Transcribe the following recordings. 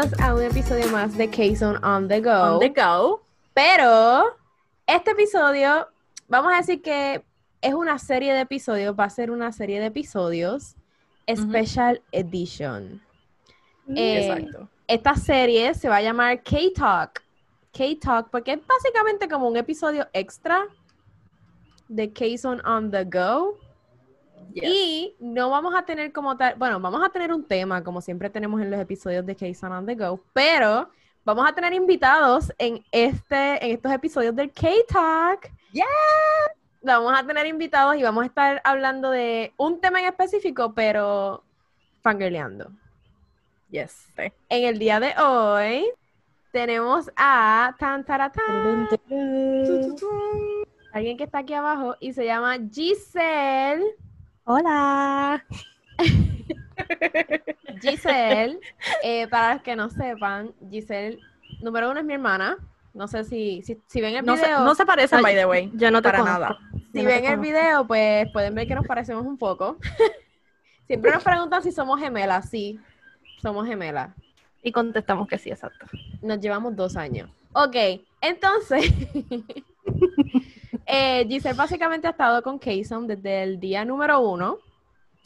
bienvenidos a un episodio más de K-Zone on the Go. On the go. Pero este episodio, vamos a decir que es una serie de episodios, va a ser una serie de episodios Special Edition. Eh, Exacto. esta serie se va a llamar K-Talk. K-Talk, porque es básicamente como un episodio extra de K-Zone on the Go. Yes. Y no vamos a tener como tal, bueno, vamos a tener un tema, como siempre tenemos en los episodios de K-Zone on the Go, pero vamos a tener invitados en, este, en estos episodios del K-Talk. Yeah. Vamos a tener invitados y vamos a estar hablando de un tema en específico, pero fangirleando. Yes. En el día de hoy tenemos a tan, tara, tan, alguien que está aquí abajo y se llama Giselle. Hola. Giselle, eh, para los que no sepan, Giselle, número uno es mi hermana. No sé si, si, si ven el No se, video, no se parecen, Ay, by the way. Yo no te para conozco. nada. si no ven el video, pues pueden ver que nos parecemos un poco. Siempre nos preguntan si somos gemelas. Sí, somos gemelas. Y contestamos que sí, exacto. Nos llevamos dos años. Ok, entonces, eh, Giselle básicamente ha estado con Kayson desde el día número uno.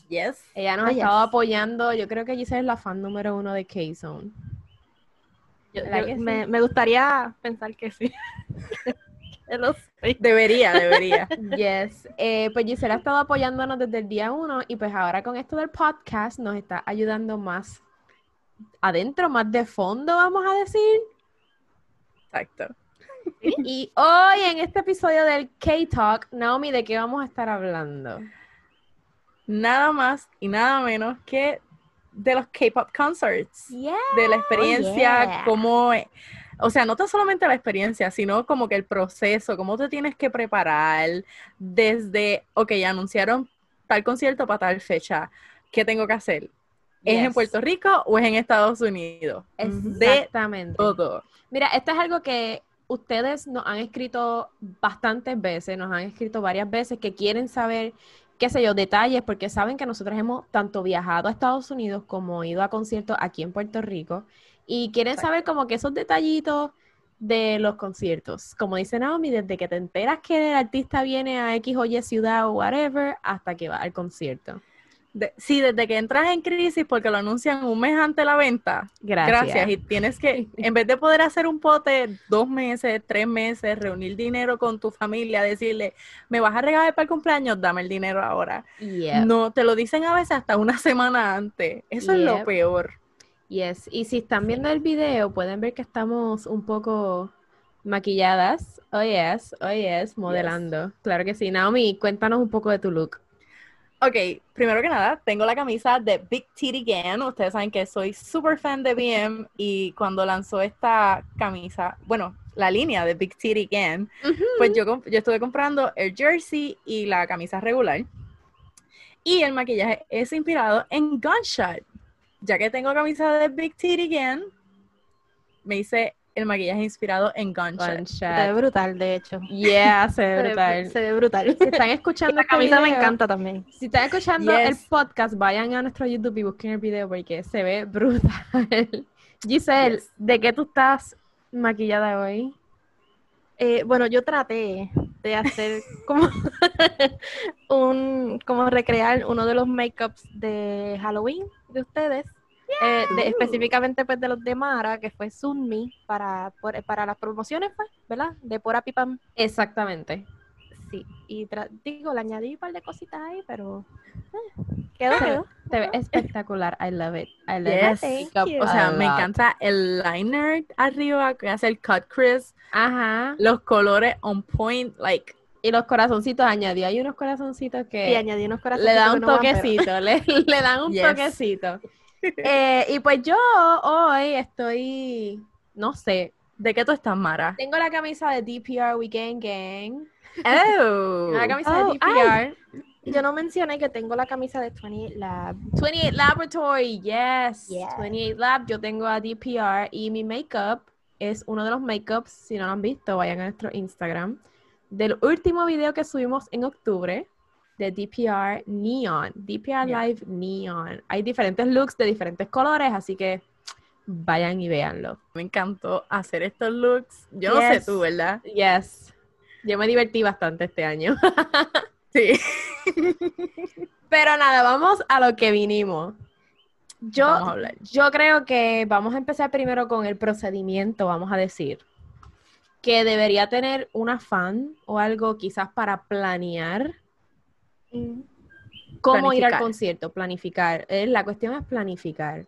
Yes. Ella nos Oh, ha estado yes. apoyando. Yo creo que Giselle es la fan número uno de K-Zone. Yo- ¿Verdad yo- que sí? me, me gustaría pensar que sí. Debería, debería. Yes. Eh, pues Giselle ha estado apoyándonos desde el día uno y pues ahora con esto del podcast nos está ayudando más adentro, más de fondo, vamos a decir. Exacto. Y hoy en este episodio del K-Talk, Naomi, ¿de qué vamos a estar hablando? Nada más y nada menos que de los K-pop concerts. Yeah. De la experiencia, yeah. cómo. O sea, no tan solamente la experiencia, sino como que el proceso, cómo te tienes que preparar desde, ok, anunciaron tal concierto para tal fecha. ¿Qué tengo que hacer? ¿Es en. Puerto Rico o es en Estados Unidos? De Exactamente. todo. Mira, esto es algo que ustedes nos han escrito bastantes veces, nos han escrito varias veces que quieren saber, qué sé yo, detalles, porque saben que nosotros hemos tanto viajado a Estados Unidos como ido a conciertos aquí en Puerto Rico y quieren Exacto. saber como que esos detallitos de los conciertos. Como dice Naomi, desde que te enteras que el artista viene a X o Y ciudad o whatever, hasta que va al concierto. De- sí, desde que entras en crisis porque lo anuncian un mes antes de la venta. Gracias. Gracias. Y tienes que, en vez de poder hacer un pote dos meses, tres meses, reunir dinero con tu familia, decirle, me vas a regalar para el cumpleaños, dame el dinero ahora. Yep. No, te lo dicen a veces hasta una semana antes. Eso es Yep. lo peor. Yes, y si están viendo el video, pueden ver que estamos un poco maquilladas. Oh yes, oh yes, modelando. Claro que sí. Naomi, cuéntanos un poco de tu look. Ok, primero que nada, tengo la camisa de Big Titty Gan. Ustedes saben que soy súper fan de BM y cuando lanzó esta camisa, bueno, la línea de Big Titty Gan, pues yo, yo estuve comprando el jersey y la camisa regular. Y el maquillaje es inspirado en Gunshot. Ya que tengo camisa de Big Titty Gan, me hice el maquillaje inspirado en Gunshot. Se ve brutal, de hecho. Yeah, se ve brutal. se ve brutal. Si están escuchando la este camisa me video- encanta también. Si están escuchando Yes. el podcast, vayan a nuestro YouTube y busquen el video porque se ve brutal. Giselle, Yes. ¿de qué tú estás maquillada hoy? Eh, bueno, yo traté de hacer como un, como recrear uno de los makeups de Halloween de ustedes. Eh, de- específicamente pues de los de Mara, que fue Sunmi para, por- para las promociones, pues, ¿verdad? De Pora Pipam. Exactamente. Sí, y tra- digo, le añadí un par de cositas ahí, pero eh, quedó, Se ve- quedó. Te ve espectacular. I love it. I love Yes. it. Thank you. O sea, me encanta el liner arriba que hace el cut crease, Ajá. los colores on point, like Y los corazoncitos añadió. Hay unos corazoncitos Y que añadí unos corazones. le dan un toquecito. le, le dan un Yes. toquecito. Eh, y pues yo hoy estoy, no sé, ¿de qué tú estás, Mara? tengo la camisa de DPR Weekend Gang. Oh, La camisa Oh, de DPR. Yo no mencioné que tengo la camisa de 28 Lab. 28 Laboratory, yes. Yeah. 28 Lab, yo tengo a DPR y mi makeup es uno de los makeups, si no lo han visto, vayan a nuestro Instagram, del último video que subimos en octubre de DPR Neon, DPR Yeah. Live Neon. Hay diferentes looks de diferentes colores, así que vayan y véanlo. Me encantó hacer estos looks. Yo no sé Yes. tú, ¿verdad? Yes. Yo me divertí bastante este año. Sí. Pero nada, vamos a lo que vinimos. Yo, yo creo que vamos a empezar primero con el procedimiento, vamos a decir. Que debería tener una fan o algo quizás para planear cómo ir al concierto, planificar. Eh, la cuestión es planificar.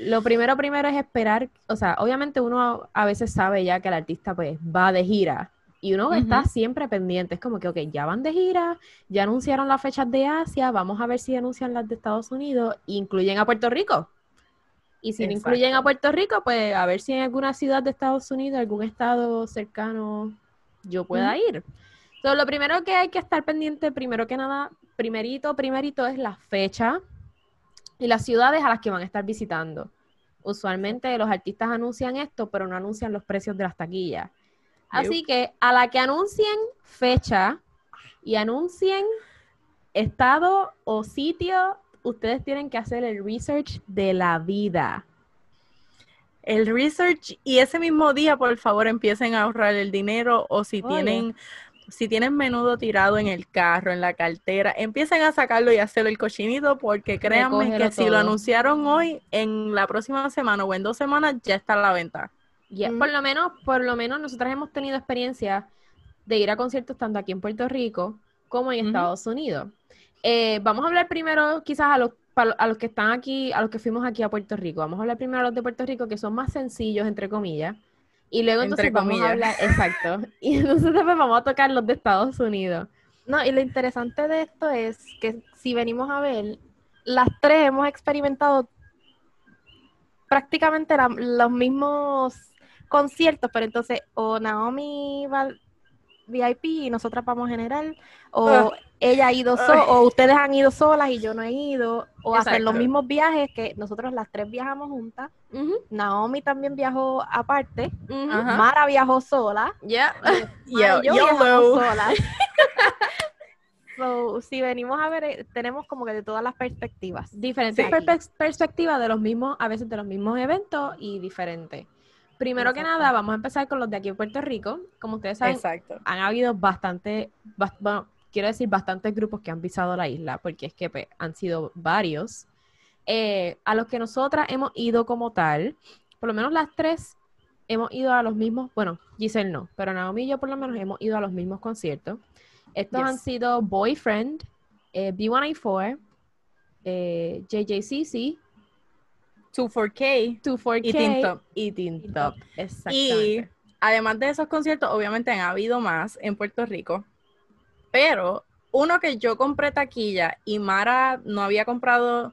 Lo primero, primero es esperar, o sea, obviamente uno a veces sabe ya que el artista pues va de gira y uno está siempre pendiente, es como que, ok, ya van de gira, ya anunciaron las fechas de Asia, vamos a ver si anuncian las de Estados Unidos, e incluyen a Puerto Rico. Y si no incluyen a Puerto Rico, pues a ver si en alguna ciudad de Estados Unidos, algún estado cercano, yo pueda ir. Entonces, lo primero que hay que estar pendiente, primero que nada, primerito, primerito es la fecha y las ciudades a las que van a estar visitando. Usualmente los artistas anuncian esto, pero no anuncian los precios de las taquillas. Así que a la que anuncien fecha y anuncien estado o sitio, ustedes tienen que hacer el research de la vida. El research y ese mismo día, por favor, empiecen a ahorrar el dinero o si Oye. tienen si tienen menudo tirado en el carro, en la cartera, empiecen a sacarlo y hacerlo el cochinito porque créanme Recógelo que si lo anunciaron hoy, en la próxima semana o en dos semanas ya está a la venta. Ya, Mm. Por lo menos, por lo menos nosotras hemos tenido experiencia de ir a conciertos tanto aquí en Puerto Rico como en. Estados Unidos. Eh, vamos a hablar primero quizás a los, a los que están aquí, a los que fuimos aquí a Puerto Rico. Vamos a hablar primero a los de Puerto Rico que son más sencillos, entre comillas. Y luego Entre entonces vamos a comillas. hablar, exacto. Y entonces después vamos a tocar los de Estados Unidos. No, y lo interesante de esto es que si venimos a ver, las tres hemos experimentado prácticamente la- los mismos conciertos, pero entonces o Naomi VIP y nosotras vamos general, o Ah. ella ha ido sola, o ustedes han ido solas y yo no he ido, o hacen los mismos viajes que nosotros las tres viajamos juntas. Naomi también viajó aparte. Mara viajó sola. Ya. Mara y yo viajamos solas. So, si venimos a ver, eh, tenemos como que de todas las perspectivas. diferentes Sí. perspectivas de los mismos, a veces de los mismos eventos y diferentes. Primero que nada, vamos a empezar con los de aquí en Puerto Rico. Como ustedes saben, Exacto. han habido bastante, bas- bueno, quiero decir bastantes grupos que han pisado la isla, porque es que pues, han sido varios. Eh, a los que nosotras hemos ido como tal, por lo menos las tres hemos ido a los mismos, bueno, Giselle no, pero Naomi y yo por lo menos hemos ido a los mismos conciertos. Estos Yes. han sido Boyfriend, eh, B1A4, eh, JJCC, 24K. 24K Y Teen Top. y Teen Top. Top. Y Exactamente. además de esos conciertos, obviamente han habido más en Puerto Rico, pero uno que yo compré taquilla y Mara no había comprado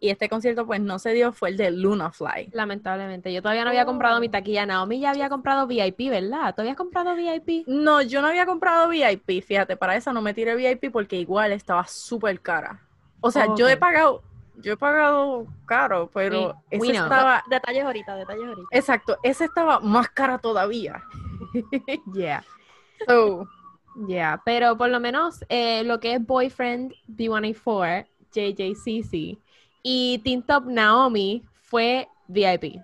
y este concierto pues no se dio fue el de Luna Fly. Lamentablemente, yo todavía no había comprado Oh. mi taquilla. Naomi ya había comprado VIP, ¿verdad? ¿Tú habías comprado VIP? No, yo no había comprado VIP, fíjate, para eso no me tiré VIP porque igual estaba súper cara. O sea, yo he pagado, yo he pagado caro, pero Sí, ese estaba, Detalles ahorita, detalles ahorita. exacto, ese estaba más cara todavía. Yeah, So, yeah. Pero por lo menos eh, lo que es Boyfriend, B1A4, JJCC y Teen Top Naomi fue VIP.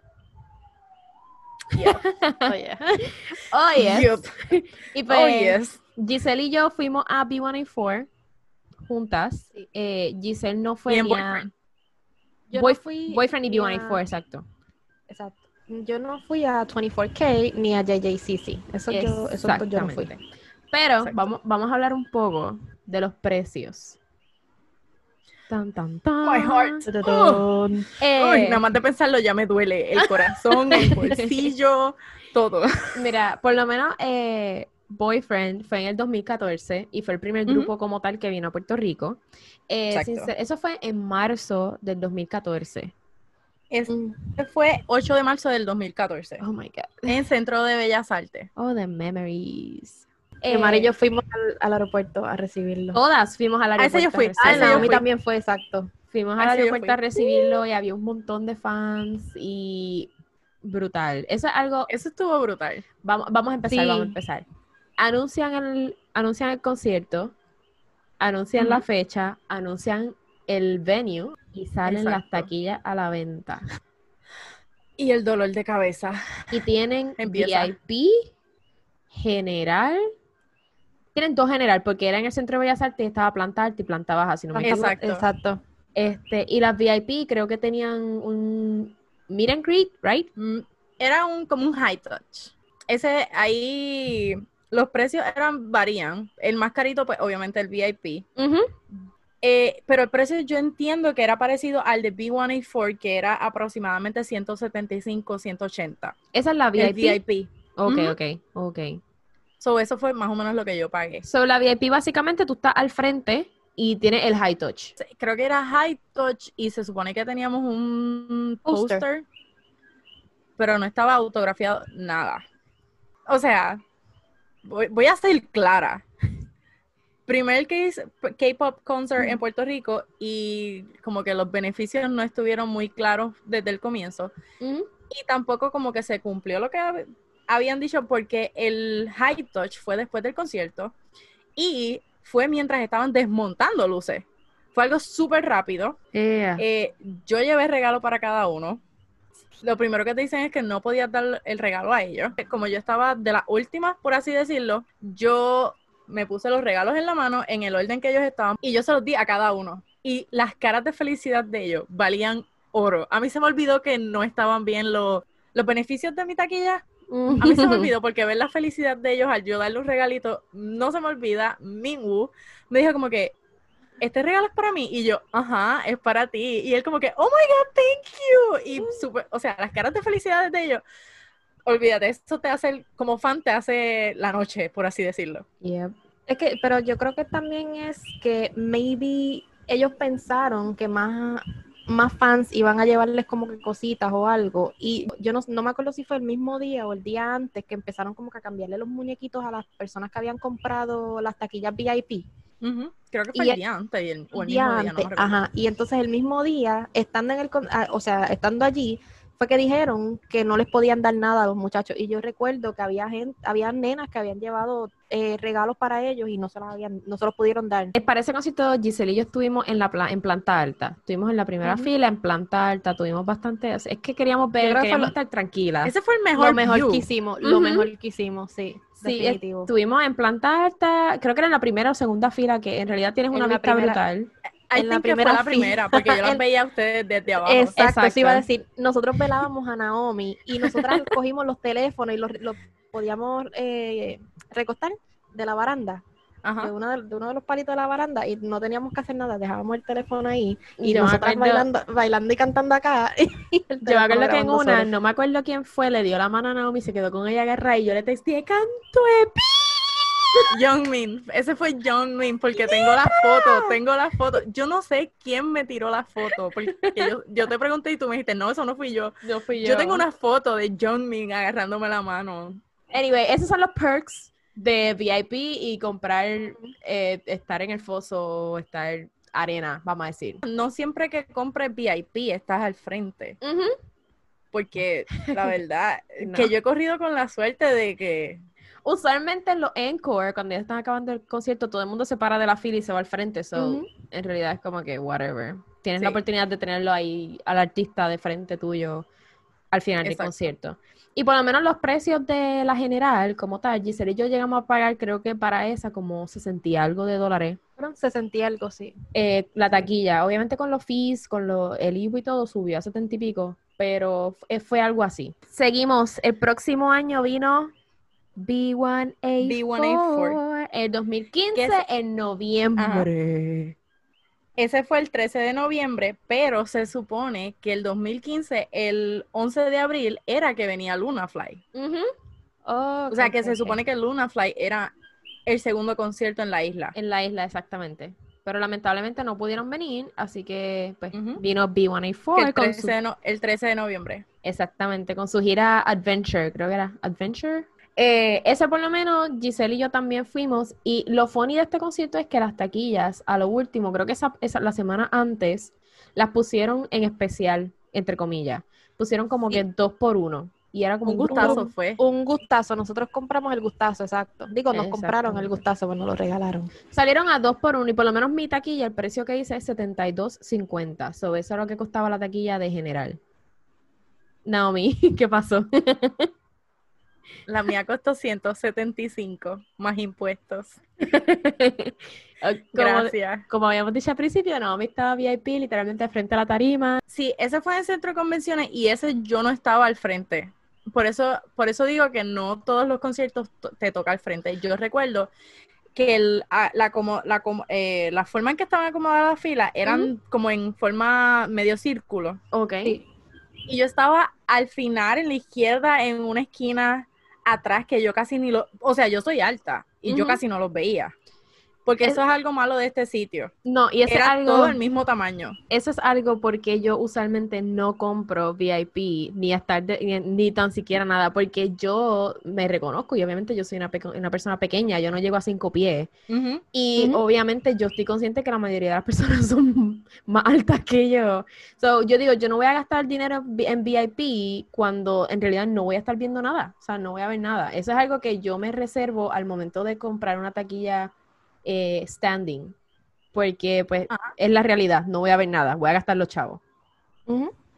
Oye. Oh, yes. Y pues, oh yes. Giselle y yo fuimos a B1A4 juntas. Sí. Eh, Giselle no fue Y en ni a- Boyfriend. Yo Boy- no fui Boyfriend y ni a- B1A4, exacto. Exacto. Yo no fui a 24K ni a JJCC. Eso yo, eso yo no fui. Pero Exacto. vamos, vamos a hablar un poco de los precios. Tan, tan, tan. My heart. Eh, Uy, nada más de pensarlo ya me duele el corazón, el bolsillo, todo. Mira, por lo menos eh, Boyfriend fue en el 2014 y fue el primer grupo como tal que vino a Puerto Rico. Eh, sincer- eso fue en marzo del 2014. Este Mm. fue 8 de marzo del 2014 Oh my God. en Centro de Bellas Artes. Oh, the memories. Que Mara y Eh, yo fuimos al, al aeropuerto a recibirlo. Todas fuimos al A ese aeropuerto. yo fui. a ah, ese yo fui. también fue, exacto. Fuimos al aeropuerto a recibirlo y había un montón de fans y brutal. Eso es algo, Eso estuvo brutal. vamos, vamos a empezar, Sí. vamos a empezar. Anuncian el, anuncian el concierto, anuncian la fecha, anuncian el venue y salen las taquillas a la venta. Y el dolor de cabeza. Y tienen Empieza. VIP, general. Tienen dos general, porque era en el Centro de Bellas Artes y estaba planta alta y planta baja, si no me equivoco. Exacto. Exacto. Este, y las VIP creo que tenían un meet and greet, right? Mm, Era un como un high touch. Ese ahí los precios eran varían. El más carito, pues obviamente el VIP. Eh, pero el precio yo entiendo que era parecido al de B184, que era aproximadamente 175, 180. Esa es la El VIP. VIP. Ok, ok, ok. So, eso fue más o menos lo que yo pagué. So, la VIP básicamente tú estás al frente y tienes el high touch. Creo que era high touch y se supone que teníamos un póster, pero no estaba autografiado nada. O sea, voy, voy a ser clara. Primer K-pop concert en Puerto Rico y como que los beneficios no estuvieron muy claros desde el comienzo. Y tampoco como que se cumplió lo que hab- habían dicho porque el high touch fue después del concierto y fue mientras estaban desmontando luces. Fue algo súper rápido. Yeah. Eh, yo llevé regalo para cada uno. Lo primero que te dicen es que no podías dar el regalo a ellos. Como yo estaba de las últimas, por así decirlo, yo me puse los regalos en la mano en el orden que ellos estaban y yo se los di a cada uno. Y las caras de felicidad de ellos valían oro. A mí se me olvidó que no estaban bien los, los beneficios de mi taquilla. A mí se me olvidó porque ver la felicidad de ellos al yo darle un regalito, no se me olvida. Minwoo me dijo como que, este regalo es para mí. Y yo, ajá, es para ti. Y él como que, oh my God, thank you. Y súper, o sea, las caras de felicidad de ellos. Olvídate, eso te hace, como fan, te hace la noche, por así decirlo. Yep. Es que, pero yo creo que también es que maybe ellos pensaron que más, más fans iban a llevarles como que cositas o algo. Y yo no, no me acuerdo si fue el mismo día o el día antes que empezaron como que a cambiarle los muñequitos a las personas que habían comprado las taquillas VIP. Creo que fue Y el el- día antes y el, o el día mismo día, no antes, ajá. Y entonces el mismo día, estando en el, con- ah, o sea, estando allí, fue que dijeron que no les podían dar nada a los muchachos. Y yo recuerdo que había gente, había nenas que habían llevado eh, regalos para ellos y no se los habían, no se los pudieron dar. Eh, Para ese concierto, Giselle y yo estuvimos en la pla- en planta alta. Estuvimos en la primera fila, en planta alta. Tuvimos bastante. Es que queríamos ver, queríamos lo- estar tranquilas. Ese fue el mejor, lo mejor view. que hicimos, lo mejor que hicimos, sí, Sí, definitivo. Estuvimos en planta alta, creo que era en la primera o segunda fila, que en realidad tienes En una vista primera- brutal. I en la think que fue primera la primera, porque yo las veía a ustedes desde abajo. Exacto, Exacto. eso iba a decir, nosotros velábamos a Naomi y nosotras cogimos los teléfonos y los, los podíamos eh, recostar de la baranda, Ajá. de, de uno de los palitos de la baranda y no teníamos que hacer nada, dejábamos el teléfono ahí y Yo nosotras acuerdo- bailando, bailando y cantando acá. y Yo me acuerdo que en una, solo. no me acuerdo quién fue, le dio la mano a Naomi, se quedó con ella agarrada y yo le texté, canto epi. Jungmin, ese fue Jungmin, porque tengo la foto, tengo la foto. Yo no sé quién me tiró la foto, porque yo, yo te pregunté y tú me dijiste, no, eso no fui yo. No fui Yo, tengo una foto de Jungmin agarrándome la mano. Anyway, esos son los perks de VIP y comprar, eh, estar en el foso estar arena, vamos a decir. No siempre que compres VIP estás al frente, porque la verdad, No. que yo he corrido con la suerte de que... Usualmente en los encore, cuando ya están acabando el concierto, todo el mundo se para de la fila y se va al frente. So, en realidad es como que whatever. Tienes Sí. la oportunidad de tenerlo ahí al artista de frente tuyo al final del concierto. Y por lo menos los precios de la general, como tal, Giselle y yo llegamos a pagar, creo que para esa, como 60 y algo de dólares. Fueron 60 y algo, sí. Eh, la taquilla, obviamente con los fees, con lo, el IVA y todo, subió a 70 y pico, pero fue, fue algo así. Seguimos, el próximo año vino B1A4, B1A4. el 2015, ¿Qué es? en noviembre. Ese fue el 13 de noviembre, pero se supone que el 2015, el 11 de abril, era que venía Luna Fly. Ujú. O sea, que se supone que Luna Fly era el segundo concierto en la isla. En la isla, exactamente. Pero lamentablemente no pudieron venir, así que pues vino Que B1A4 el, con 13 su- de no- el 13 de noviembre. exactamente, con su gira Adventure, creo que era Adventure. Eh, ese por lo menos Giselle y yo también fuimos y lo funny de este concierto es que las taquillas a lo último, creo que esa, esa- la semana antes las pusieron en especial, entre comillas. Pusieron como Sí. que dos por uno y era como Un un gustazo fue. Un gustazo, nosotros compramos el gustazo, exacto. Digo, nos compraron el gustazo, pero nos lo regalaron. Salieron a dos por uno y por lo menos mi taquilla, el precio que hice es 72.50. So, eso es lo que costaba la taquilla de general. Naomi, ¿qué pasó? La mía costó 175 más impuestos. como, Gracias. como habíamos dicho al principio, Naomi estaba VIP literalmente frente a la tarima. Sí, ese fue en el centro de convenciones y ese yo no estaba al frente. Por eso, por eso digo que no todos los conciertos to- te toca al frente. Yo recuerdo que el- a- la, como, la, como- eh, la forma en que estaban acomodadas las filas eran como en forma medio círculo. Ok. Sí. Y yo estaba al final en la izquierda en una esquina atrás que yo casi ni lo, o sea, yo soy alta y yo casi no los veía. Porque Es- eso es algo malo de este sitio. No, y eso es algo, todo el mismo tamaño. eso es algo porque yo usualmente no compro VIP ni estar de- ni, ni tan siquiera nada, porque yo me reconozco y obviamente yo soy una, peco- una persona pequeña, yo no llego a cinco pies. Y obviamente yo estoy consciente que la mayoría de las personas son más altas que yo. So, yo digo, yo no voy a gastar dinero en VIP cuando en realidad no voy a estar viendo nada. O sea, no voy a ver nada. Eso es algo que yo me reservo al momento de comprar una taquilla eh, standing. Porque pues Ajá. es la realidad, no voy a ver nada, voy a gastar los chavos.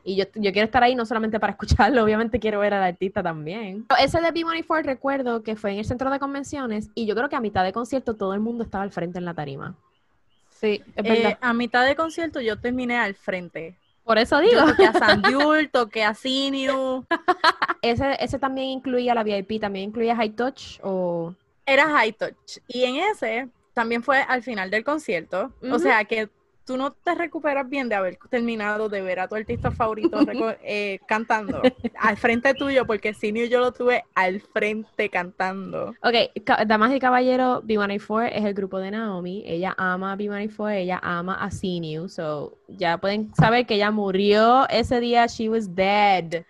Y yo, yo quiero estar ahí no solamente para escucharlo, obviamente quiero ver al artista también. Ese de B-Money recuerdo que fue en el centro de convenciones y yo creo que a mitad de concierto todo el mundo estaba al frente en la tarima. Sí, es Eh, verdad. a mitad de concierto yo terminé al frente. Por eso digo, Yo toqué a Sandyul, toqué a Siniu. ese, ese también incluía la VIP, también incluía High Touch o... Era High Touch. Y en ese también fue al final del concierto. O sea que tú no te recuperas bien de haber terminado de ver a tu artista favorito eh, cantando al frente tuyo, porque Siniu yo lo tuve al frente cantando. Ok, damas y caballeros, B1A4 es el grupo de Naomi. Ella ama a B1A4, ella ama a CNew. So, ya pueden saber que ella murió ese día, she was dead.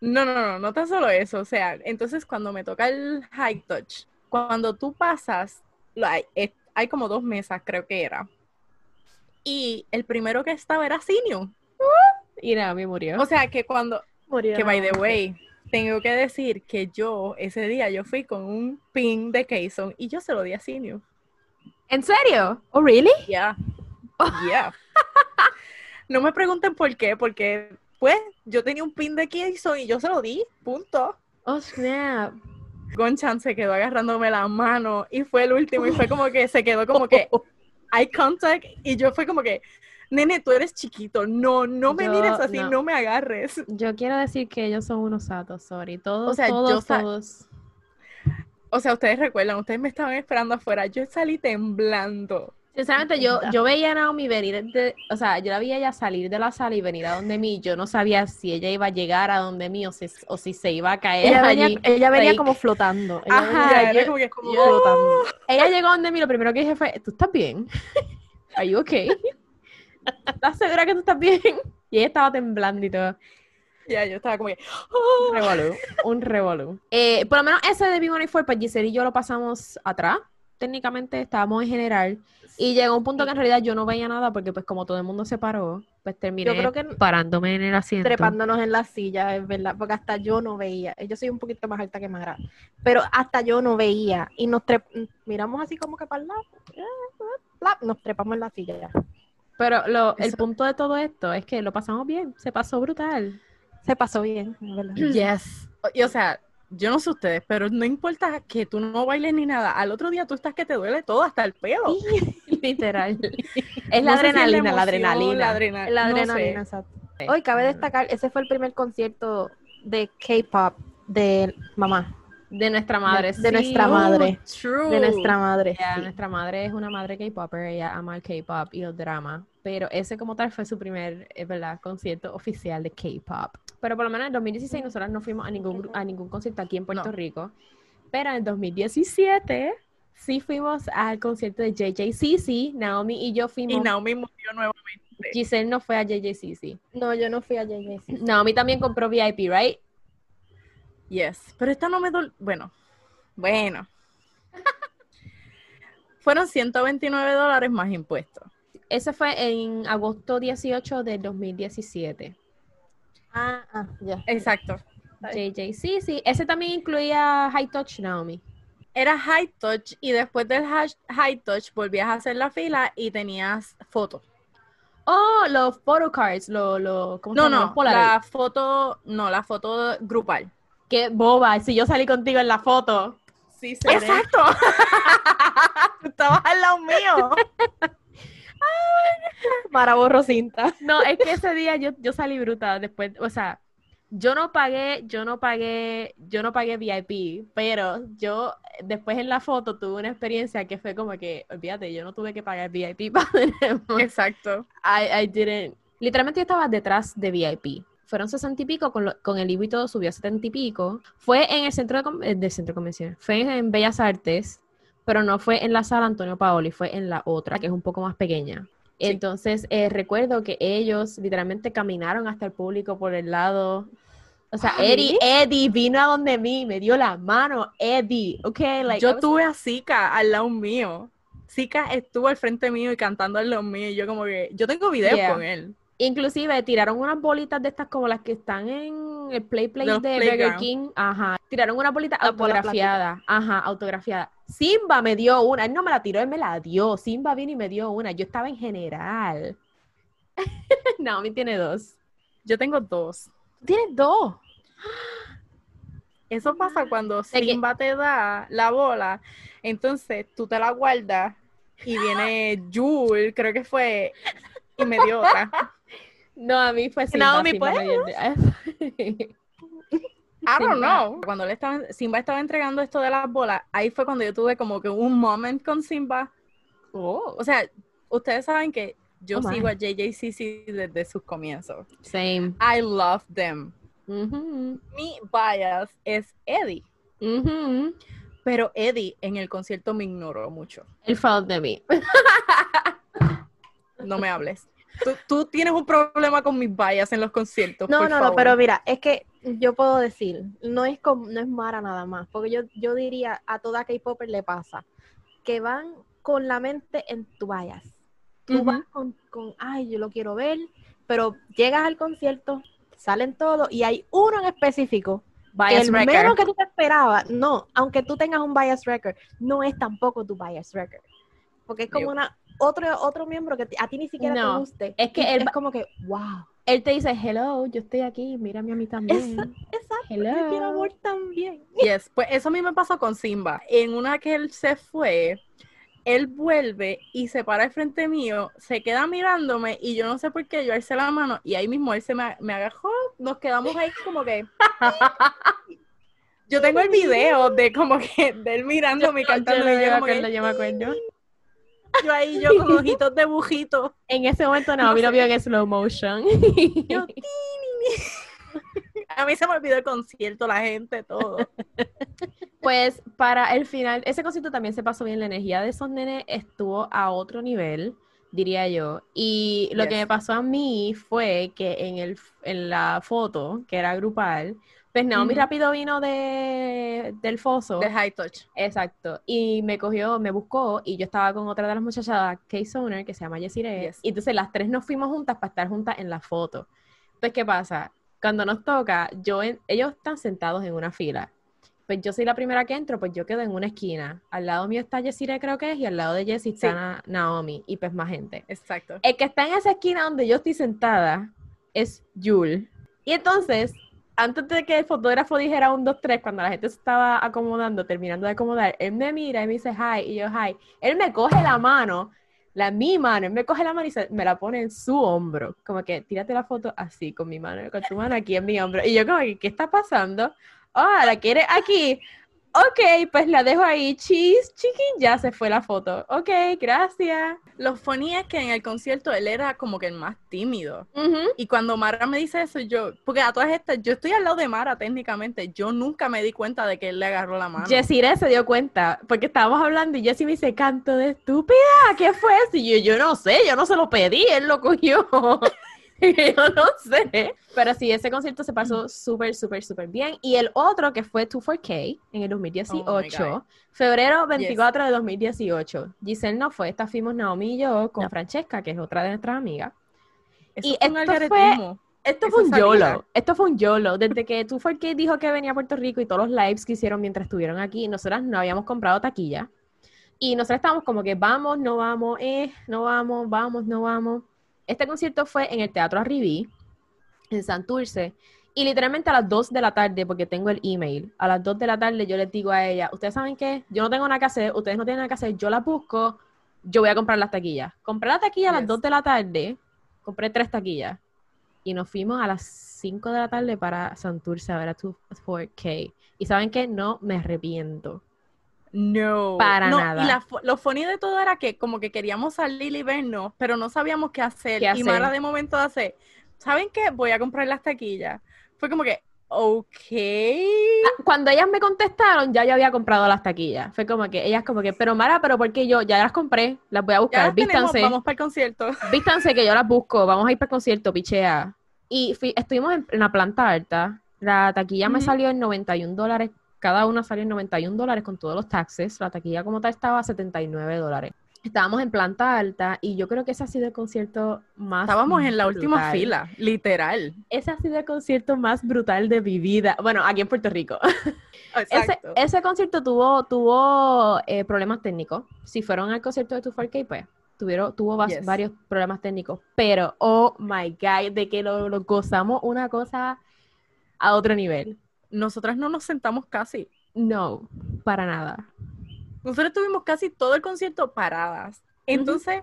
No, no, no, no tan solo eso. O sea, entonces cuando me toca el high touch, cuando tú pasas, hay, es- hay como dos mesas, creo que era. Y el primero que estaba era Siniu. Y Naomi murió. O sea, que cuando, Murió que by the way, tengo que decir que yo ese día yo fui con un pin de Kayson y yo se lo di a Siniu. ¿En serio? Oh, really? Yeah. Yeah. no me pregunten por qué, porque pues yo tenía un pin de Kayson y yo se lo di, punto. Oh, snap. Gonchan se quedó agarrándome la mano y fue el último y fue como que se quedó como que eye contact y yo fue como que, nene, tú eres chiquito, no, no me Yo- mires así, no. no. me agarres. Yo quiero decir que ellos son unos satos, sorry. Todos, O sea, yo todos, todos. O sea, ustedes recuerdan, ustedes me estaban esperando afuera, yo salí temblando. Sinceramente, yo, yo veía a Naomi venir, de- o sea, yo la veía ella salir de la sala y venir a donde mí. Yo no sabía si ella iba a llegar a donde mí o si, o si se iba a caer Ella allí. venía, ella venía como flotando. Ella Ajá, venía yo- como que, como yo- flotando. Ella llegó donde mí, lo primero que dije fue, ¿tú estás bien? ¿Are you okay? ¿Estás segura que tú estás bien? Y ella estaba temblando y todo. ya, yo estaba como que, Un revolú, un revolú. Eh, por lo menos ese de B1A4, pues Giselle y yo lo pasamos atrás. Técnicamente estábamos en general. Y llegó un punto que en realidad yo no veía nada porque pues como todo el mundo se paró, pues terminé Yo creo que parándome en el asiento. trepándonos en la silla, es verdad, porque hasta yo no veía. Yo soy un poquito más alta que Mara, pero hasta yo no veía. Y nos trep- miramos así como que para el lado, eh, plap, nos trepamos en la silla ya. Pero lo, el Eso- punto de todo esto es que lo pasamos bien, se pasó brutal. Se pasó bien, es verdad. yes. Y o sea, yo no sé ustedes, pero no importa que tú no bailes ni nada, al otro día tú estás que te duele todo, hasta el pelo. Literal. es la No sé si es adrenalina, la emoción, adrenalina. La, adrena- La no sé. adrenalina, exacto. Hoy cabe destacar, ese fue el primer concierto de K-pop de mamá, De nuestra madre. de nuestra madre. True. de nuestra madre. Sí. Nuestra madre es una madre K-popper, ella ama el K-pop y los dramas, pero ese como tal fue su primer, es verdad, concierto oficial de K-pop. Pero por lo menos en el 2016 nosotros no fuimos a ningún, a ningún concierto aquí en Puerto No. Rico, pero en el 2017 sí fuimos al concierto de JJCC, Naomi y yo Y fuimos, Naomi murió nuevamente. Giselle no fue a JJCC. No, yo no fui a JJC. Naomi también compró VIP, ¿right? Yes. Pero esta no me dol... Bueno. Bueno. Fueron 129 dólares más impuestos. Ese fue en agosto 18 del 2017. Ah, ah, ya. Exacto. JJCC, ese también incluía High Touch, Naomi. Era high touch y después del hash- high touch volvías a hacer la fila y tenías fotos. Oh, los photocards, los, los, ¿cómo se No, llama? no, la foto, no, la foto grupal. Qué boba, si yo salí contigo en la foto. Sí, Exacto. Tú estabas al lado mío. Para borro cinta. No, es que ese día yo, yo salí bruta después, o sea, yo no pagué, yo no pagué, yo no pagué VIP, pero yo después en la foto tuve una experiencia que fue como que, olvídate, yo no tuve que pagar VIP para. Exacto. I, I didn't. Literalmente yo estaba detrás de VIP. Fueron sesenta y pico, con, lo- con el IBU y todo subió a setenta y pico. Fue en el centro de, eh, del centro de convenciones, fue en, en Bellas Artes, pero no fue en la sala Antonio Paoli, fue en la otra, que es un poco más pequeña. Entonces, eh, recuerdo que ellos literalmente caminaron hasta el público por el lado. O sea, Ay. Eddie, Eddie vino a donde mí, me dio la mano, Eddie, ok, like, Yo was- tuve a Zika al lado mío. Zika estuvo al frente mío y cantando al lado mío. Y yo como que, yo tengo videos Yeah. con él. Inclusive tiraron unas bolitas de estas como las que están en el Play los de Burger. King. Ajá. Tiraron una bolita bolas autografiada. Ajá, autografiada. Simba me dio una. Él no me la tiró, él me la dio. Simba vino y me dio una. Yo estaba en general. Naomi tiene dos. Yo tengo dos. Tienes dos. Eso pasa cuando que- Simba te da la bola, entonces tú te la guardas y viene Jul, creo que fue, y me dio otra. No, a mí fue Simba. Naomi, Simba pues. el- I don't know. Cuando le estaban, Simba estaba entregando esto de las bolas, ahí fue cuando yo tuve como que un moment con Simba. Oh, O sea, ustedes saben que yo Oh, sigo a JJCC desde sus comienzos. same. I love them. Ujú, Mi bias es Eddie, pero Eddie en el concierto me ignoró mucho. El fault de mí. No me hables. Tú, tú tienes un problema con mis bias en los conciertos. No, por no, no, pero mira, es que yo puedo decir, no es no es Mara nada más, porque yo, yo diría a toda K-Popper le pasa, que van con la mente en tu bias. Tú vas con, con, ay, yo lo quiero ver, pero llegas al concierto, salen todos y hay uno en específico Bias el wrecker. menos que tú te esperabas, no, aunque tú tengas un bias record, no es tampoco tu bias record. Porque es como una otro otro miembro que a ti ni siquiera No, te guste. es que él es como que, wow. Él te dice, hello, yo estoy aquí, mírame a mí también. Exacto, Hello. yo quiero amor también. Yes, pues eso a mí me pasó con Simba. En una que él se fue, él vuelve y se para al frente mío, se queda mirándome y yo no sé por qué yo alcé la mano y ahí mismo él se me, me agajó, nos quedamos ahí como que... Yo tengo el video de como que de él mirándome y cantando yo, y yo me acuerdo, yo me acuerdo. Yo ahí yo con ojitos de bujito. En ese momento Naomi lo vio en slow motion. Yo, A mí se me olvidó el concierto, la gente, todo. Pues para el final, ese concierto también se pasó bien. La energía de esos nenes estuvo a otro nivel, diría yo. Y lo que me pasó a mí fue que en, el, en la foto, que era grupal, pues Naomi rápido vino de, del foso. De high touch. Exacto. Y me cogió, me buscó y yo estaba con otra de las muchachas, Kay Soner, que se llama Yesire. Yes. Y entonces las tres nos fuimos juntas para estar juntas en la foto. Pues, ¿qué pasa? Cuando nos toca, yo en- ellos están sentados en una fila. Pues yo soy la primera que entro, pues yo quedo en una esquina. Al lado mío está Yesire, creo que es, y al lado de Jessie está Sí. Na- Naomi, y pues más gente. Exacto. El que está en esa esquina donde yo estoy sentada es Yul. Y entonces, antes de que el fotógrafo dijera un, dos, tres, cuando la gente se estaba acomodando, terminando de acomodar, él me mira y me dice hi, y yo hi. Él me coge la mano, la mi mano, él me coge la mano y me la pone en su hombro. Como que tírate la foto así, con mi mano, con tu mano aquí en mi hombro. Y yo como que, ¿qué está pasando? Ah, ¿la quieres aquí? Ok, pues la dejo ahí. Cheese, chicken, ya se fue la foto. Ok, gracias. Lo funny es que en el concierto él era como que el más tímido. Y cuando Mara me dice eso, yo, porque a todas estas, yo estoy al lado de Mara técnicamente, yo nunca me di cuenta de que él le agarró la mano. Yesire se dio cuenta, porque estábamos hablando y Jessie me dice, canto de estúpida, ¿qué fue eso? Y yo, yo no sé, yo no se lo pedí, él lo cogió. yo no sé. Pero sí, ese concierto se pasó súper, súper, súper bien. Y el otro que fue 24K en el 2018, Oh febrero 24 de 2018. Giselle no fue, esta fuimos Naomi y yo con No. Francesca, que es otra de nuestras amigas. Eso y esto fue-. Esto fue un salida. YOLO. Esto fue un YOLO. Desde que 2 dijo que venía a Puerto Rico y todos los lives que hicieron mientras estuvieron aquí, nosotras no habíamos comprado taquilla. Y nosotras estábamos como que vamos, no vamos, eh, no vamos, vamos, no vamos. Este concierto fue en el Teatro Arribí, en Santurce, y literalmente a las 2 de la tarde, porque tengo el email, a las 2 de la tarde yo les digo a ella, ustedes saben qué, yo no tengo nada que hacer, ustedes no tienen nada que hacer, yo la busco, yo voy a comprar las taquillas. Compré la taquilla a las Yes. 2 de la tarde, compré tres taquillas, y nos fuimos a las 5 de la tarde para Santurce a ver a 4K. Y saben qué, no me arrepiento. No. Para No, nada. Y la lo funny de todo era que como que queríamos salir y vernos, pero no sabíamos qué hacer. ¿Qué Y? Mara de momento hace, ¿saben qué? Voy a comprar las taquillas. Fue como que, ok. Cuando ellas me contestaron, ya yo había comprado las taquillas. Fue como que, ellas como que, pero Mara, pero ¿por qué yo? Ya las compré, las voy a Ya buscar. tenemos, Vístanse. vamos para el concierto. Vístanse que yo las busco, vamos a ir para el concierto, pichea. Y fui- estuvimos en, en la planta alta. La taquilla me salió en 91 dólares. Cada una salió en 91 dólares con todos los taxes. La taquilla como tal estaba a 79 dólares. Estábamos en planta alta y yo creo que ese ha sido el concierto más. Estábamos en la última fila, literal. Ese ha sido el concierto más brutal de mi vida. Bueno, aquí en Puerto Rico. Ese, ese concierto tuvo, tuvo eh, problemas técnicos. Si fueron al concierto de 2 pues tuvieron, tuvo Yes. varios problemas técnicos. Pero, oh my God, de que lo, lo gozamos una cosa a otro nivel. Nosotras no nos sentamos casi. No, para nada. Nosotros estuvimos casi todo el concierto paradas. Entonces,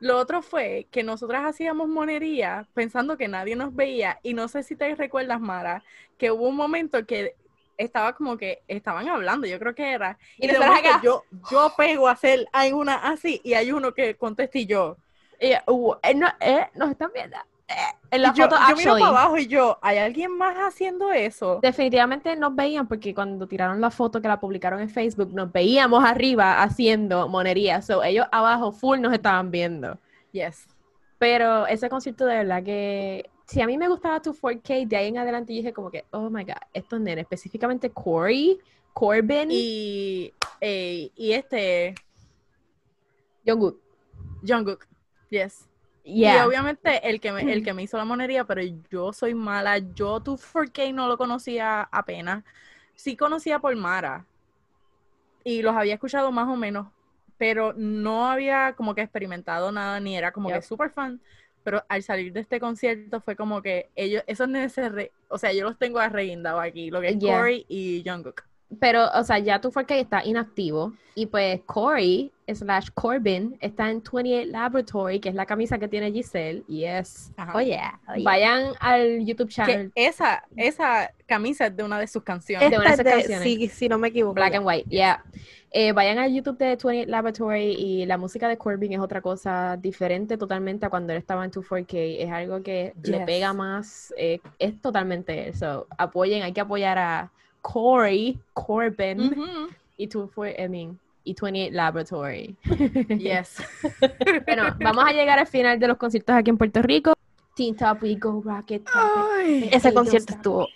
lo otro fue que nosotras hacíamos monería pensando que nadie nos veía. Y no sé si te recuerdas, Mara, que hubo un momento que estaba como que estaban hablando, yo creo que era. Y, Y de acá. yo, yo pego a hacer, hay una así, y hay uno que contesta y yo. Y, uh, eh, no, eh, nos están viendo. Eh, en la yo, foto, yo miro actually, para abajo y yo, ¿hay alguien más haciendo eso? definitivamente nos veían porque cuando tiraron la foto que la publicaron en Facebook, nos veíamos arriba haciendo monería. So, ellos abajo full nos estaban viendo. Yes. Pero ese concierto de verdad que si a mí me gustaba tu 4K, de ahí en adelante dije como que, oh my god, estos nenes, específicamente Corey, Corbin, Y, eh, y este, Jungkook. Jungkook. Yes. Y Yeah. obviamente el que, me, el que me hizo la monería, pero yo soy mala. Yo tu 4K no lo conocía apenas. Sí conocía por Mara. Y los había escuchado más o menos. Pero no había como que experimentado nada, ni era como Yep. que súper fan. Pero al salir de este concierto fue como que ellos, esos nenes se re- o sea, yo los tengo arreguindados aquí, lo que es Yeah. Corey y Jungkook. Pero, o sea, ya tu 4K está inactivo y pues Corey slash Corbin está en 28 Laboratory, que es la camisa que tiene Giselle. Yes. Ajá. Oh, yeah, oh, yeah. Vayan al YouTube Que channel esa, esa camisa es de una de sus canciones. de una de Esta es de- canciones. sí, si no me equivoco. Black and White, yeah. Eh, vayan al YouTube de 28 Laboratory y la música de Corbin es otra cosa diferente totalmente a cuando él estaba en 2-4K. Es algo que le Yes. pega más, eh, es totalmente eso. Apoyen, hay que apoyar a Corey, Corbin y 24, I mean, y 28 Laboratory. Yes. bueno, vamos a llegar al final de los conciertos aquí en Puerto Rico. Teen Top, We Go, Rocket, Ay. Ese concierto estuvo.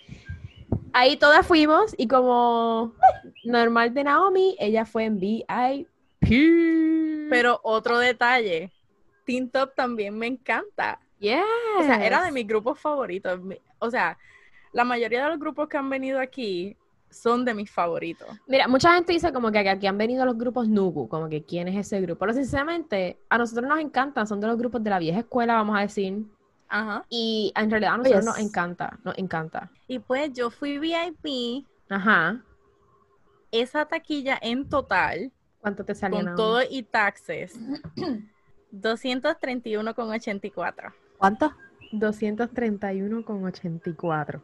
Ahí todas fuimos y como normal de Naomi, ella fue en VIP. Pero otro detalle, Teen Top también me encanta. yes. O sea, era de mis grupos favoritos. O sea, la mayoría de los grupos que han venido aquí son de mis favoritos. Mira, mucha gente dice como que aquí han venido los grupos Nubu, como que quién es ese grupo. Pero sinceramente, a nosotros nos encantan, son de los grupos de la vieja escuela, vamos a decir. Ajá. Y en realidad a nosotros nos encanta, nos encanta. Y pues yo fui VIP, Ajá. esa taquilla en total, ¿Cuánto te salió? con Naomi? todo y taxes, 231,84. ¿Cuánto? 231,84.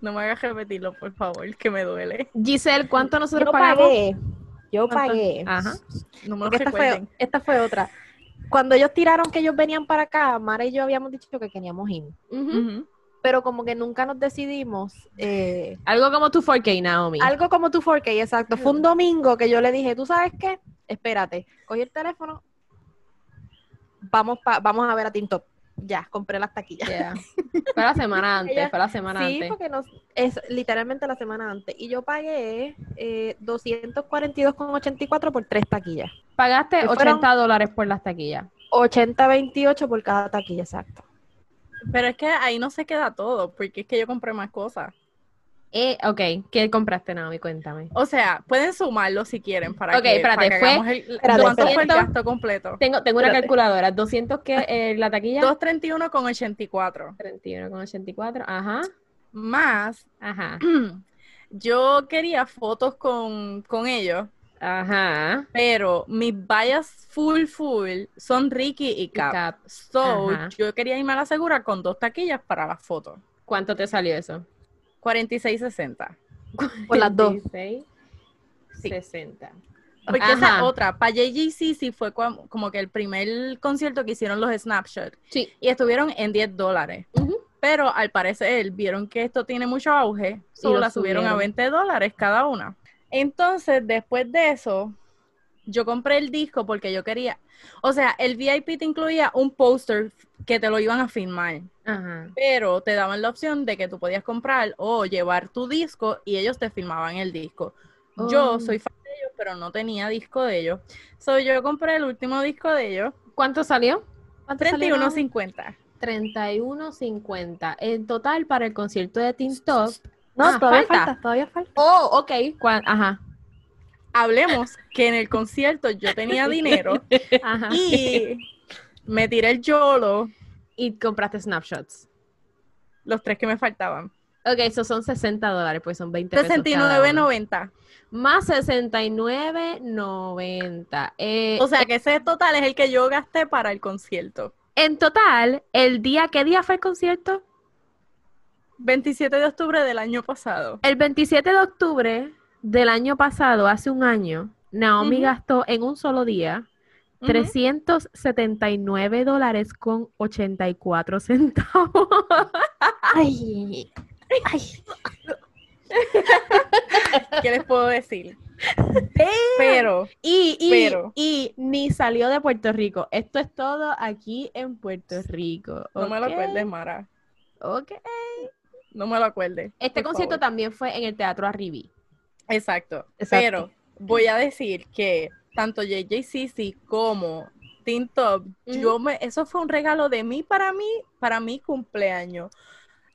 No me hagas repetirlo, por favor, que me duele. Giselle, ¿cuánto nosotros Yo pagamos? pagué. Yo ¿Cuánto? pagué. Ajá. No me lo esta fue, recuerden. esta fue otra. Cuando ellos tiraron que ellos venían para acá, Mara y yo habíamos dicho que queríamos ir. Pero como que nunca nos decidimos. eh, Algo como tu 4K, Naomi. algo como tu 4K, exacto. Fue un domingo que yo le dije, ¿tú sabes qué? Espérate. Cogí el teléfono. Vamos, pa- vamos a ver a Tintop. Ya, compré las taquillas. Yeah. Fue la semana antes, Ella- fue la semana Sí, antes. porque nos, es literalmente la semana antes. Y yo pagué eh, 242,84 por tres taquillas. Pagaste que fueron- 80 dólares por las taquillas. 80.28 por cada taquilla, exacto. Pero es que ahí no se queda todo, porque es que yo compré más cosas. Eh, ok, ¿qué compraste, Naomi? Cuéntame. O sea, pueden sumarlo si quieren para Ok, que, espérate, para que fue- hagamos el, espérate, ¿Cuánto fue el gasto completo? Tengo, tengo una Espérate. calculadora. 200 que eh, la taquilla. 231 con 84. 31,84. Ajá. Más, Ajá. yo quería fotos con, con ellos, Ajá. pero mis vallas full full son Ricky y Cap. Cap. So, Ajá. yo quería irme a la segura con dos taquillas para las fotos. ¿Cuánto te salió eso? 46.60. Por las dos. 26, Sí. 60. Porque esa otra, para JGC sí fue como que el primer concierto que hicieron los Snapshot Sí. y estuvieron en 10 dólares. Pero al parecer vieron que esto tiene mucho auge, solo lo la subieron a subieron. 20 dólares cada una. Entonces, después de eso, yo compré el disco porque yo quería, o sea, el VIP te incluía un póster que te lo iban a firmar, Ajá. pero te daban la opción de que tú podías comprar o llevar tu disco y ellos te firmaban el disco. Yo Oh. soy fan de ellos, pero no tenía disco de ellos. So, yo compré el último disco de ellos, ¿Cuánto salió? ¿Cuánto salió? 31.50. 31.50. En total para el concierto de Teen Top. No, Ah, todavía falta. falta. todavía falta. Oh, ok. ¿Cuán- Ajá. Hablemos que en el concierto yo tenía dinero Ajá. y me tiré el YOLO, Y compraste snapshots. los tres que me faltaban. Ok, eso son 60 dólares, pues son 20 pesos cada uno. 69.90. Más 69.90. Eh, O sea que ese total es el que yo gasté para el concierto. en total, el día, ¿qué día fue el concierto? 27 de octubre del año pasado. El 27 de octubre del año pasado, hace un año, Naomi gastó en un solo día Ujú. 379 dólares con 84 centavos. Ay, ay. ¿Qué les puedo decir? Pero, Y, y, Pero- y ni salió de Puerto Rico. Esto es todo aquí en Puerto Rico. no me lo acuerdes, Mara. Ok. No me lo acuerdes. Este concierto favor. también fue en el Teatro Arribí. Exacto. Exacto. Pero voy a decir que tanto JJCC como Teen Top, yo me, eso fue un regalo de mí para mí, para mi cumpleaños.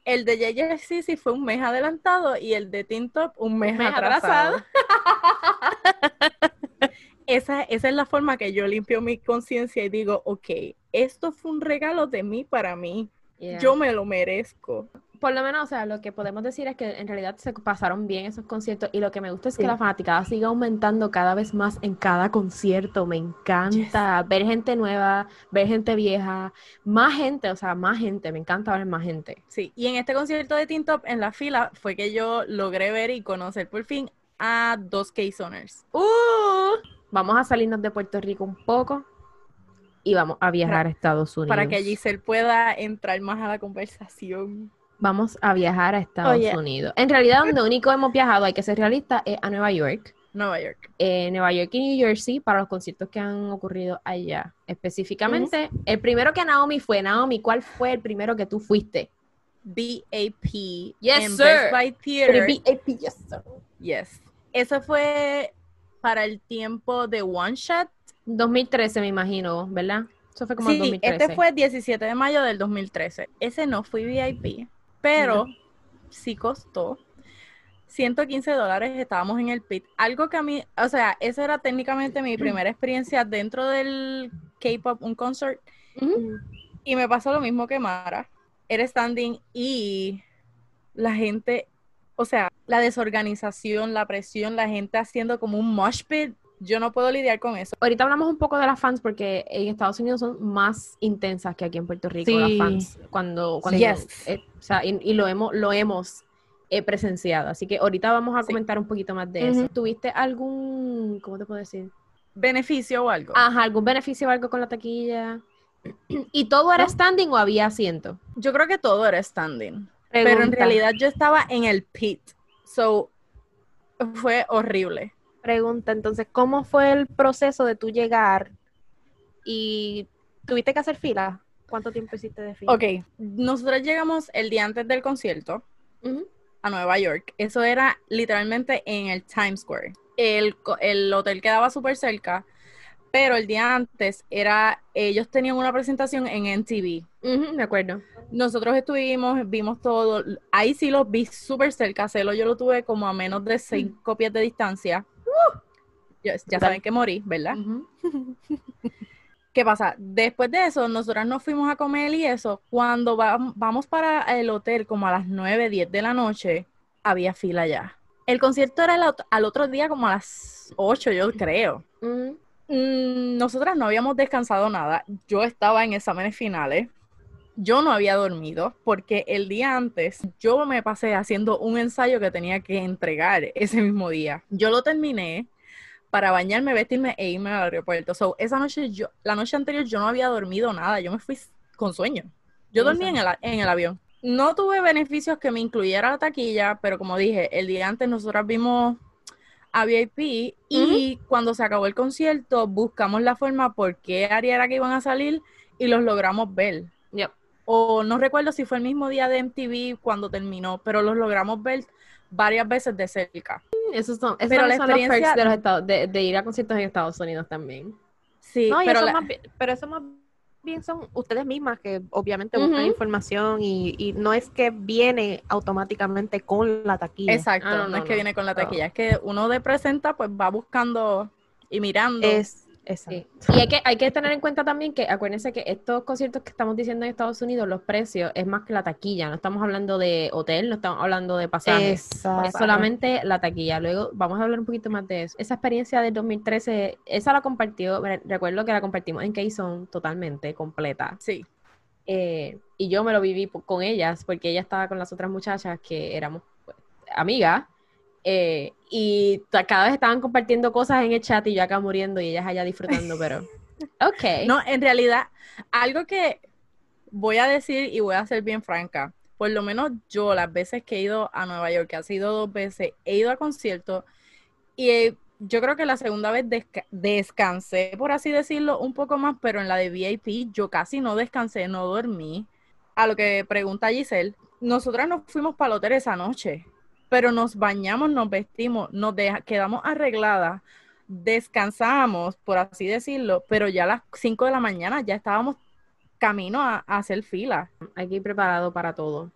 El de JJCC fue un mes adelantado y el de Teen Top un mes, mes atrasado. esa, esa es la forma que yo limpio mi conciencia y digo, ok, esto fue un regalo de mí para mí. Yeah. Yo me lo merezco. Por lo menos, o sea, lo que podemos decir es que en realidad se pasaron bien esos conciertos y lo que me gusta es que la fanaticada sigue aumentando cada vez más en cada concierto. Me encanta ver gente nueva, ver gente vieja, más gente, o sea, más gente. Me encanta ver más gente. Sí, y en este concierto de Teen Top, en la fila, fue que yo logré ver y conocer por fin a dos K-Zoners. ¡Uh! Vamos a salirnos de Puerto Rico un poco y vamos a viajar a Estados Unidos. Para que Giselle pueda entrar más a la conversación. Vamos a viajar a Estados. Unidos. En realidad, donde único hemos viajado, hay que ser realista, es a Nueva York. Nueva York. eh, Nueva York y New Jersey para los conciertos que han ocurrido allá. Específicamente, el primero que Naomi fue, Naomi, ¿cuál fue el primero que tú fuiste? BAP. Yes, en sir. Best Buy Theater. VIP, yes, sir. Yes. Eso fue para el tiempo de One Shot. 2013, me imagino, ¿verdad? Eso fue como el Sí, 2013. este fue el 17 de mayo del 2013. Ese no fui VIP, pero sí costó 115 dólares. Estábamos en el pit. Algo que a mí, o sea, esa era técnicamente mi primera experiencia dentro del K-pop, un concert. Y me pasó lo mismo que Mara. Era standing y la gente, o sea, la desorganización, la presión, la gente haciendo como un mosh pit. Yo no puedo lidiar con eso. Ahorita hablamos un poco de las fans porque en Estados Unidos son más intensas que aquí en Puerto Rico las Sí. fans. Cuando, cuando Yes. eh, o sea, y, y lo hemos, lo hemos eh, presenciado. Así que ahorita vamos a Sí. comentar un poquito más de eso. ¿Tuviste algún, cómo te puedo decir? Beneficio o algo. Ajá, algún beneficio o algo con la taquilla. ¿Y todo era No. standing o había asiento? Yo creo que todo era standing. Pero en realidad yo estaba en el pit. So, fue horrible. Pregunta, entonces, ¿cómo fue el proceso de tú llegar y tuviste que hacer fila? ¿Cuánto tiempo hiciste de fila? Ok, nosotros llegamos el día antes del concierto a Nueva York. Eso era literalmente en el Times Square. El, hotel quedaba súper cerca, pero el día antes era, ellos tenían una presentación en NTV. Ujú, me acuerdo. Nosotros estuvimos, vimos todo, ahí sí los vi súper cerca, Celo yo lo tuve como a menos de cinco pies de distancia. Ya, ya saben que morí, ¿verdad? ¿Qué pasa? Después de eso, nosotras nos fuimos a comer y eso. Cuando va- vamos para el hotel, como a las 9, 10 de la noche, había fila ya. El concierto era el al otro día, como a las 8, yo creo. Ujú. Mm, nosotras no habíamos descansado nada. Yo estaba en exámenes finales. Yo no había dormido porque el día antes yo me pasé haciendo un ensayo que tenía que entregar ese mismo día. Yo lo terminé para bañarme, vestirme e irme al aeropuerto. So, esa noche yo, la noche anterior yo no había dormido nada. Yo me fui con sueño. Yo dormí en el, en el avión. No tuve beneficios que me incluyera la taquilla, pero como dije, el día antes nosotras vimos a VIP y cuando se acabó el concierto buscamos la forma por qué área era que iban a salir y los logramos ver. Yep. O no recuerdo si fue el mismo día de MTV cuando terminó, pero los logramos ver varias veces de cerca. Esos son, esos Pero la son los perks experiencia- de, los Estados, de, de ir a conciertos en Estados Unidos también. Sí, No, pero eso la- más bien- pero eso más bien son ustedes mismas que obviamente buscan información y, y no es que viene automáticamente con la taquilla. exacto, Ah, no, no, no, es que viene con la taquilla, es que uno de presenta pues va buscando y mirando. Es exacto. Sí. Y hay que, hay que tener en cuenta también que acuérdense que estos conciertos que estamos diciendo en Estados Unidos, los precios es más que la taquilla. No estamos hablando de hotel, no estamos hablando de pasajes. Es solamente la taquilla. Luego vamos a hablar un poquito más de eso. Esa experiencia del 2013, esa la compartió, re- recuerdo que la compartimos en Keyzone totalmente, completa. Sí, Eh, y yo me lo viví con ellas, porque ella estaba con las otras muchachas que éramos pues, amigas. Eh, y cada vez estaban compartiendo cosas en el chat y yo acá muriendo y ellas allá disfrutando, pero... Ok. No, en realidad, algo que voy a decir y voy a ser bien franca, por lo menos yo las veces que he ido a Nueva York, que ha sido dos veces, he ido a conciertos y eh, yo creo que la segunda vez desca- descansé, por así decirlo, un poco más, pero en la de VIP yo casi no descansé, no dormí. A lo que pregunta Giselle, nosotras nos fuimos para el hotel esa noche, pero nos bañamos, nos vestimos, nos deja- quedamos arregladas descansamos, por así decirlo, pero ya a las 5 de la mañana ya estábamos camino a, a hacer fila. Hay que ir preparado para todo.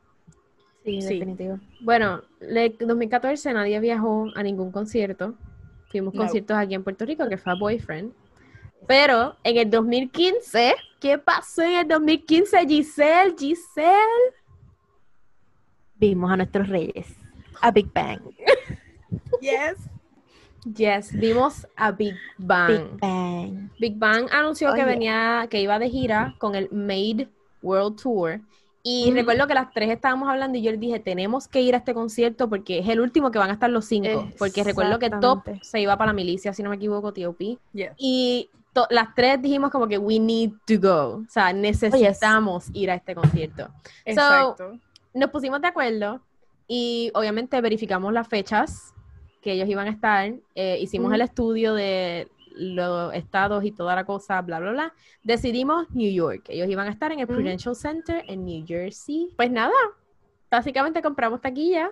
Sí, Sí. definitivo. Bueno, en 2014 nadie viajó a ningún concierto. Fuimos No. conciertos aquí en Puerto Rico, que fue a Boyfriend. Pero en el 2015, ¿qué pasó en el 2015, Giselle? Giselle. Vimos a nuestros reyes. A Big Bang. Yes. Yes, vimos a Big Bang. Big Bang. Big Bang anunció que venía, que iba de gira con el Made World Tour. Y recuerdo que las tres estábamos hablando y yo les dije, tenemos que ir a este concierto porque es el último que van a estar los cinco. Porque recuerdo que Top se iba para la milicia, si no me equivoco, T.O.P. Yes. Y to- las tres dijimos como que we need to go. O sea, necesitamos ir a este concierto. Exacto. Nos pusimos de acuerdo y obviamente verificamos las fechas que ellos iban a estar. eh, hicimos Ujú. el estudio de los estados y toda la cosa, bla, bla, bla. Decidimos New York. Ellos iban a estar en el Ujú. Prudential Center en New Jersey. Pues nada, básicamente compramos taquilla.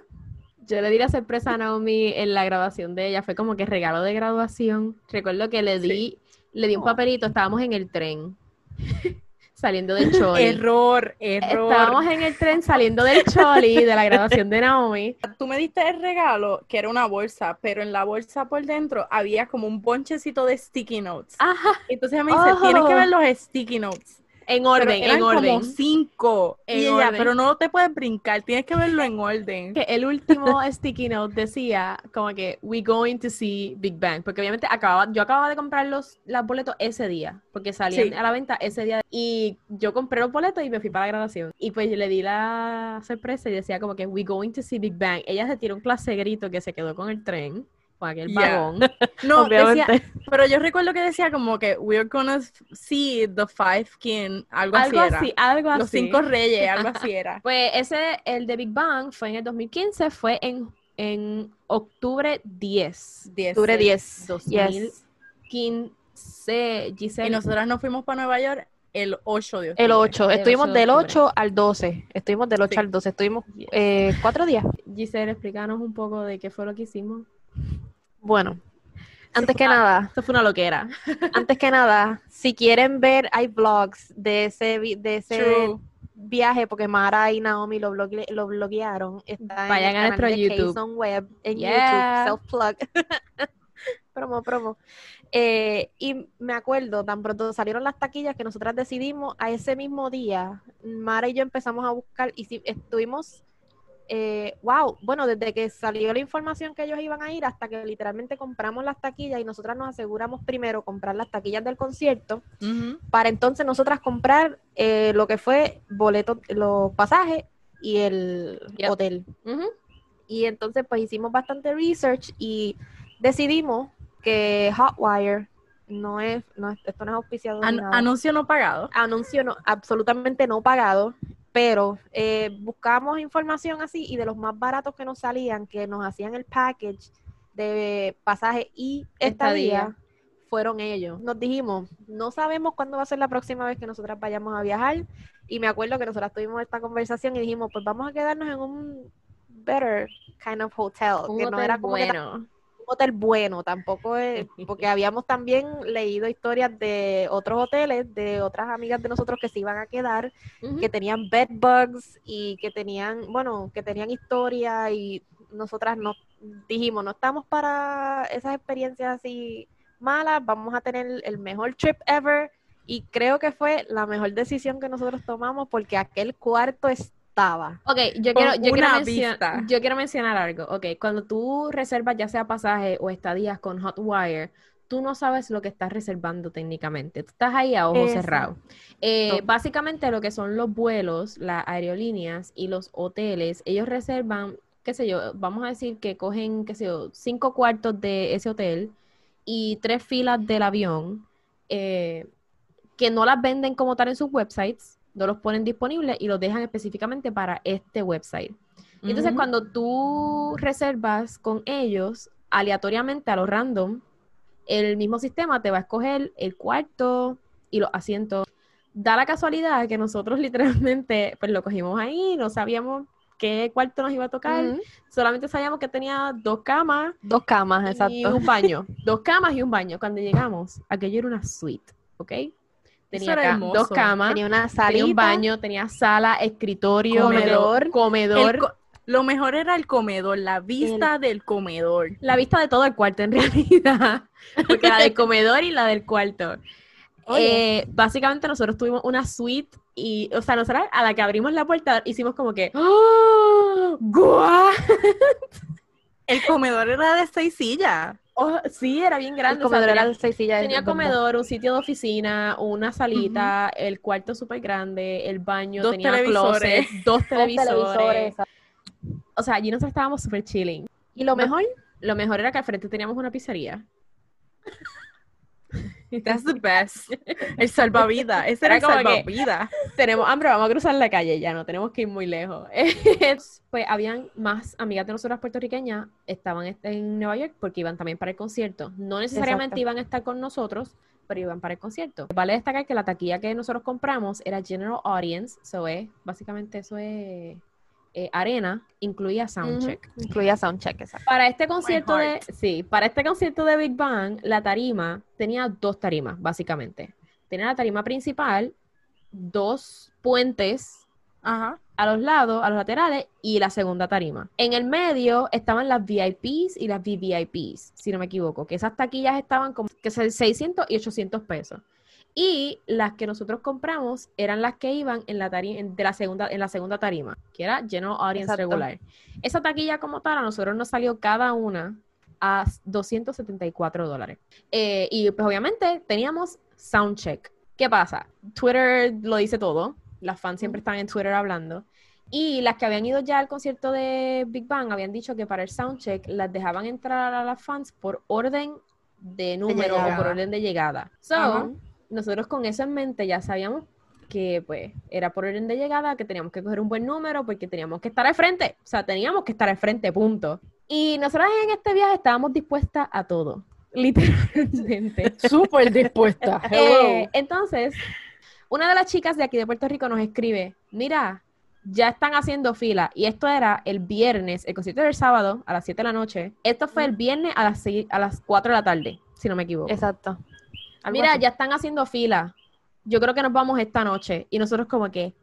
Yo le di la sorpresa a Naomi en la graduación de ella. Fue como que regalo de graduación. Recuerdo que le di, le di un Oh. papelito. Estábamos en el tren. saliendo del Choli. Error, error. Estábamos en el tren saliendo del Choli de la graduación de Naomi. Tú me diste el regalo, que era una bolsa, pero en la bolsa por dentro había como un bonchecito de sticky notes. Ajá, Entonces me dice, Oh. tienes que ver los sticky notes. En Pero orden, eran en orden. como cinco. En y ella, orden. pero no te puedes brincar, tienes que verlo en orden. Que el último sticky note decía como que we going to see Big Bang, porque obviamente acababa, yo acababa de comprar los, los boletos ese día, porque salían Sí. a la venta ese día y yo compré los boletos y me fui para la graduación y pues yo le di la sorpresa y decía como que we going to see Big Bang. Ella se tiró un clase grito que se quedó con el tren, con aquel Yeah. vagón. No, decía, pero yo recuerdo que decía como que we're gonna see the five king, algo, algo así era. así, algo así. Los cinco reyes, algo así era. Pues ese, el de Big Bang, fue en el 2015, fue en, en octubre 10, Diez, Octubre sí. 10. 2015. Giselle, Y nosotras nos fuimos para Nueva York el 8 de octubre. El 8. El Estuvimos 8 de del octubre. 8 al 12. Estuvimos del 8 Sí. al 12. Estuvimos eh, cuatro días. Giselle, explícanos un poco de qué fue lo que hicimos. Bueno, Antes que nada, Eso fue una loquera. antes que nada, si quieren ver, hay vlogs de ese, de ese True. viaje, porque Mara y Naomi lo, bloque- lo bloquearon. Está Vayan en a nuestro YouTube. Kayson Web en Yeah. YouTube, self-plug. promo, promo. Eh, y me acuerdo, tan pronto salieron las taquillas que nosotras decidimos a ese mismo día, Mara y yo empezamos a buscar y si, estuvimos, eh, wow, bueno, desde que salió la información que ellos iban a ir hasta que literalmente compramos las taquillas y nosotras nos aseguramos primero comprar las taquillas del concierto para entonces nosotras comprar eh, lo que fue boletos, los pasajes y el Yep. hotel. Y entonces pues hicimos bastante research y decidimos que Hotwire no es, no es- esto no es auspiciado An- anuncio no pagado. Anuncio no, absolutamente no pagado, pero eh, buscamos información así y de los más baratos que nos salían, que nos hacían el package de pasaje y Estadía. estadía, fueron ellos. Nos dijimos, no sabemos cuándo va a ser la próxima vez que nosotras vayamos a viajar y me acuerdo que nosotras tuvimos esta conversación y dijimos, pues vamos a quedarnos en un better kind of hotel, Un que no era como bueno. Hotel bueno, tampoco es, porque habíamos también leído historias de otros hoteles, de otras amigas de nosotros que se iban a quedar, que tenían bed bugs y que tenían, bueno, que tenían historia y nosotras no dijimos, no estamos para esas experiencias así malas, vamos a tener el mejor trip ever y creo que fue la mejor decisión que nosotros tomamos porque aquel cuarto estaba. Ok, yo quiero, yo, quiero yo mencionar algo. Ok, cuando tú reservas ya sea pasaje o estadías con Hotwire, tú no sabes lo que estás reservando técnicamente. Tú estás ahí a ojos Exacto. cerrados. Eh, básicamente lo que son los vuelos, las aerolíneas y los hoteles, ellos reservan, qué sé yo, vamos a decir que cogen, qué sé yo, cinco cuartos de ese hotel y tres filas del avión, eh, que no las venden como tal en sus websites, no los ponen disponibles y los dejan específicamente para este website. Y Entonces, Ujú. cuando tú reservas con ellos, aleatoriamente a lo random, el mismo sistema te va a escoger el cuarto y los asientos. Da la casualidad que nosotros literalmente pues lo cogimos ahí, no sabíamos qué cuarto nos iba a tocar, solamente sabíamos que tenía dos camas Dos camas, y exacto. un baño, dos camas y un baño. Cuando llegamos, aquello era una suite, ¿ok? Tenía acá dos camas, Tenía una tenía salita, un baño, tenía sala, escritorio, Comedor. comedor. Co- lo mejor era el comedor, la vista del comedor. La vista de todo el cuarto, en realidad. Porque la del comedor y la del cuarto. Eh, básicamente nosotros tuvimos una suite y, o sea, nosotros a la que abrimos la puerta hicimos como que, ¡Oh! El comedor era de seis sillas. Oh, sí, era bien el grande. o sea, comedor tenía- era de seis sillas. Tenía es verdad. comedor, un sitio de oficina, una salita, el cuarto súper grande, el baño, Dos tenía televisores. closet, dos televisores. O sea, allí nosotros estábamos súper chilling. Y lo mejor, Lo mejor era que al frente teníamos una pizzería. That's the best. El salvavidas. Ese era, Era el salvavidas. tenemos hambre, vamos a cruzar la calle ya, no tenemos que ir muy lejos. pues habían más amigas de nosotras puertorriqueñas, estaban est- en Nueva York porque iban también para el concierto. No necesariamente Exacto. iban a estar con nosotros, pero iban para el concierto. Vale destacar que la taquilla que nosotros compramos era General Audience, eso es, básicamente eso es eh, arena, incluía soundcheck. Incluía soundcheck, exacto. Para este concierto de, sí, para este concierto de Big Bang, la tarima tenía dos tarimas, básicamente. Tenía la tarima principal, dos puentes Ajá. a los lados, a los laterales y la segunda tarima. En el medio estaban las VIPs y las VVIPs, si no me equivoco, que esas taquillas estaban como que son 600 y 800 pesos. Y las que nosotros compramos eran las que iban en la tarima, de la segunda, en la segunda tarima, que era General Audience Exacto. regular. Esa taquilla como tal a nosotros nos salió cada una a 274 dólares. Eh, y pues obviamente teníamos soundcheck. ¿Qué pasa? Twitter lo dice todo. Las fans siempre están en Twitter hablando. Y las que habían ido ya al concierto de Big Bang habían dicho que para el soundcheck las dejaban entrar a las fans por orden de número o por orden de llegada. So. Nosotros con eso en mente ya sabíamos que pues era por orden de llegada, que teníamos que coger un buen número porque teníamos que estar al frente. O sea, teníamos que estar al frente, punto. Y nosotros en este viaje estábamos dispuestas a todo, literalmente. Súper dispuesta. Eh, entonces, una de las chicas de aquí de Puerto Rico nos escribe, mira, ya están haciendo fila. Y esto era el viernes, el concierto del sábado a las 7 de la noche. Esto fue el viernes a las, seis- a las 4 de la tarde, si no me equivoco. Exacto. Mira, así. ya están haciendo fila. Yo creo que nos vamos esta noche. Y nosotros como que,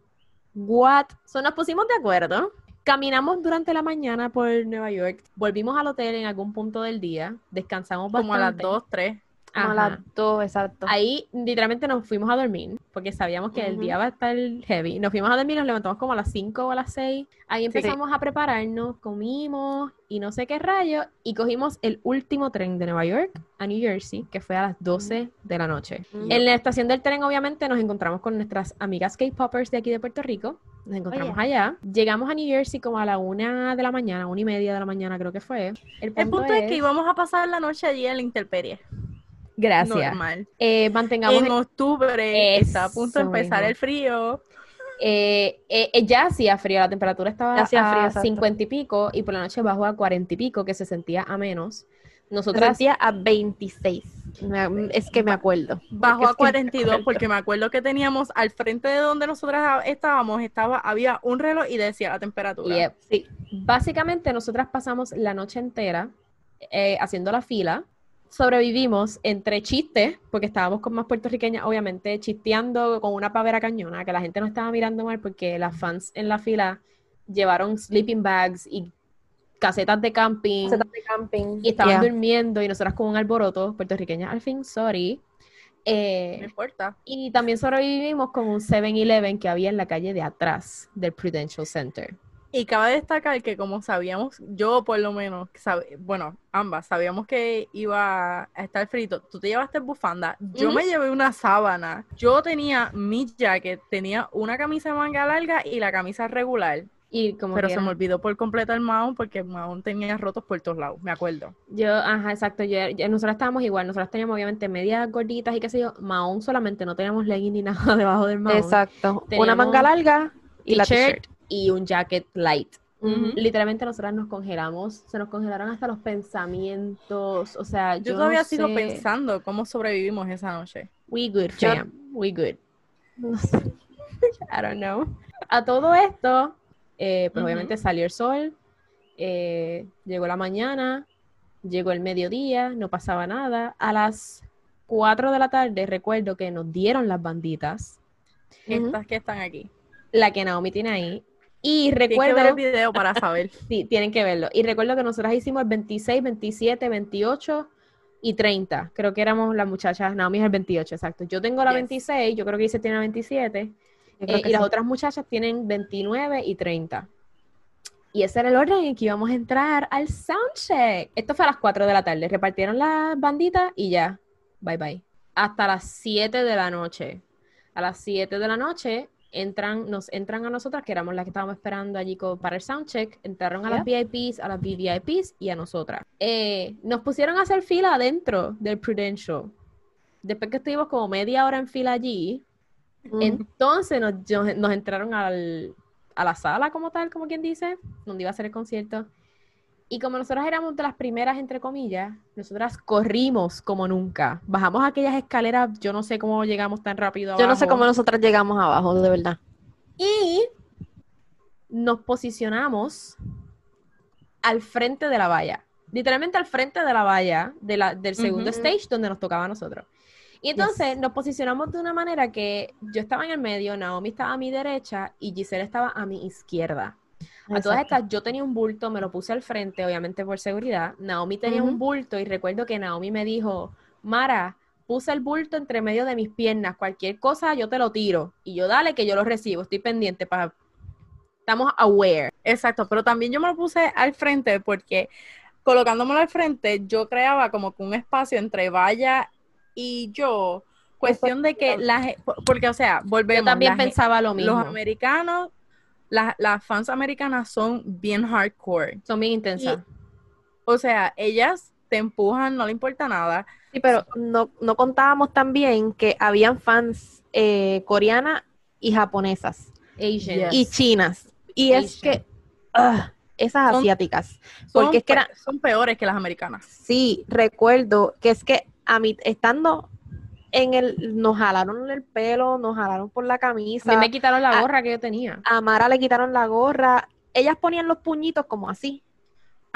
what? So nos pusimos de acuerdo. Caminamos durante la mañana por Nueva York. Volvimos al hotel en algún punto del día. Descansamos bastante. Como a las 2, 3. Como a las dos, exacto. Ahí literalmente nos fuimos a dormir porque sabíamos que el día va a estar heavy. Nos fuimos a dormir, nos levantamos como a las 5 o a las 6. Ahí empezamos a prepararnos, comimos y no sé qué rayo. Y cogimos el último tren de Nueva York a New Jersey, que fue a las 12 de la noche. En la estación del tren, obviamente, nos encontramos con nuestras amigas K-Poppers de aquí de Puerto Rico. Nos encontramos Oye. allá. Llegamos a New Jersey como a la una de la mañana, una y media de la mañana creo que fue. El punto, El punto es que íbamos a pasar la noche allí en la intemperie. Gracias. Normal. Eh, mantengamos En octubre está a punto de empezar el frío. Eh, eh, eh, ya hacía frío, la temperatura estaba hacía a frío, exacto. 50 y pico y por la noche bajó a 40 y pico, que se sentía a menos. Se Nosotras, sentía a 26. Me- Es que me acuerdo. Bajó a es que me 42 acuerdo. porque me acuerdo que teníamos al frente de donde nosotras estábamos, estaba, había un reloj y decía la temperatura. yep. Sí. básicamente nosotras pasamos la noche entera eh, haciendo la fila. Sobrevivimos entre chistes, porque estábamos con más puertorriqueñas, obviamente, chisteando con una pavera cañona, que la gente no estaba mirando mal porque las fans en la fila llevaron sleeping bags y casetas de camping. Casetas de camping. y estaban Yeah. durmiendo y nosotras con un alboroto, puertorriqueña al fin, sorry. No Eh, importa. y también sobrevivimos con un 7-Eleven que había en la calle de atrás del Prudential Center. Y cabe destacar que como sabíamos, yo por lo menos, bueno, ambas, sabíamos que iba a estar frito. Tú te llevaste bufanda, yo me llevé una sábana. Yo tenía mi jacket, tenía una camisa de manga larga y la camisa regular. Y como pero que se me olvidó por completo el Mahon porque el Mahon tenía rotos por todos lados, me acuerdo. yo, ajá, exacto, yo, yo- nosotras estábamos igual, nosotras teníamos obviamente medias gorditas y qué sé yo, mahón solamente, no teníamos legging ni nada debajo del mahón. Exacto. Una manga larga y la t-shirt. Y un jacket light. Ujú. Literalmente nosotras nos congelamos, se nos congelaron hasta los pensamientos, o sea, yo, Yo todavía no sigo sé. pensando cómo sobrevivimos esa noche. We good, fam. We good. No sé. I don't know. A todo esto, eh, pues obviamente salió el sol, eh, llegó la mañana, llegó el mediodía, no pasaba nada. A las 4 de la tarde recuerdo que nos dieron las banditas. Estas que están aquí. la que Naomi tiene ahí. Y Tienes que recuerdo, ver el video para saber. sí, tienen que verlo. Y recuerdo que nosotras hicimos el 26, 27, 28 y 30. Creo que éramos las muchachas, Naomi es el 28, exacto. Yo tengo la Yes. 26, yo creo que Isis tiene la 27. Yo creo Eh, que y las sí. otras muchachas tienen 29 y 30. Y ese era el orden en que íbamos a entrar al soundcheck. Esto fue a las 4 de la tarde. Repartieron las banditas y ya. Bye bye. Hasta las 7 de la noche. A las 7 de la noche entran, nos entran a nosotras, que éramos las que estábamos esperando allí co- para el soundcheck. Entraron a las VIPs, a las VVIPs y a nosotras. Eh, nos pusieron a hacer fila adentro del Prudential. Después que estuvimos como media hora en fila allí, entonces nos, nos entraron al, a la sala como tal, como quien dice, donde iba a ser el concierto. Y como nosotras éramos de las primeras, entre comillas, nosotras corrimos como nunca. Bajamos aquellas escaleras, yo no sé cómo llegamos tan rápido Yo no sé abajo. cómo nosotras llegamos abajo, de verdad. Y nos posicionamos al frente de la valla. Literalmente al frente de la valla de la- del segundo Ujú. stage donde nos tocaba a nosotros. Y entonces nos posicionamos de una manera que yo estaba en el medio, Naomi estaba a mi derecha y Giselle estaba a mi izquierda. A todas Exacto. estas, yo tenía un bulto, me lo puse al frente, obviamente por seguridad. Naomi tenía un Ujú. bulto y recuerdo que Naomi me dijo, Mara, puse el bulto entre medio de mis piernas, cualquier cosa yo te lo tiro. Y yo, dale que yo lo recibo, estoy pendiente para... Estamos aware. Exacto, pero también yo me lo puse al frente porque colocándomelo al frente yo creaba como que un espacio entre Vaya y yo. Cuestión de que la ge- porque o sea, volvemos. Yo también ge- pensaba lo mismo. Los americanos, las, las fans americanas son bien hardcore. Son bien intensas. O sea, ellas te empujan, no le importa nada. Sí, pero no, no contábamos también que habían fans eh, coreanas y japonesas Asian. Yes. y chinas. Y es que ah, esas Son- asiáticas, Son, porque es que son peores que las americanas. sí, recuerdo que es que a mí, estando en el, nos jalaron el pelo, nos jalaron por la A camisa. mí me quitaron la gorra que yo tenía. A Mara le quitaron la gorra. Ellas ponían los puñitos como así.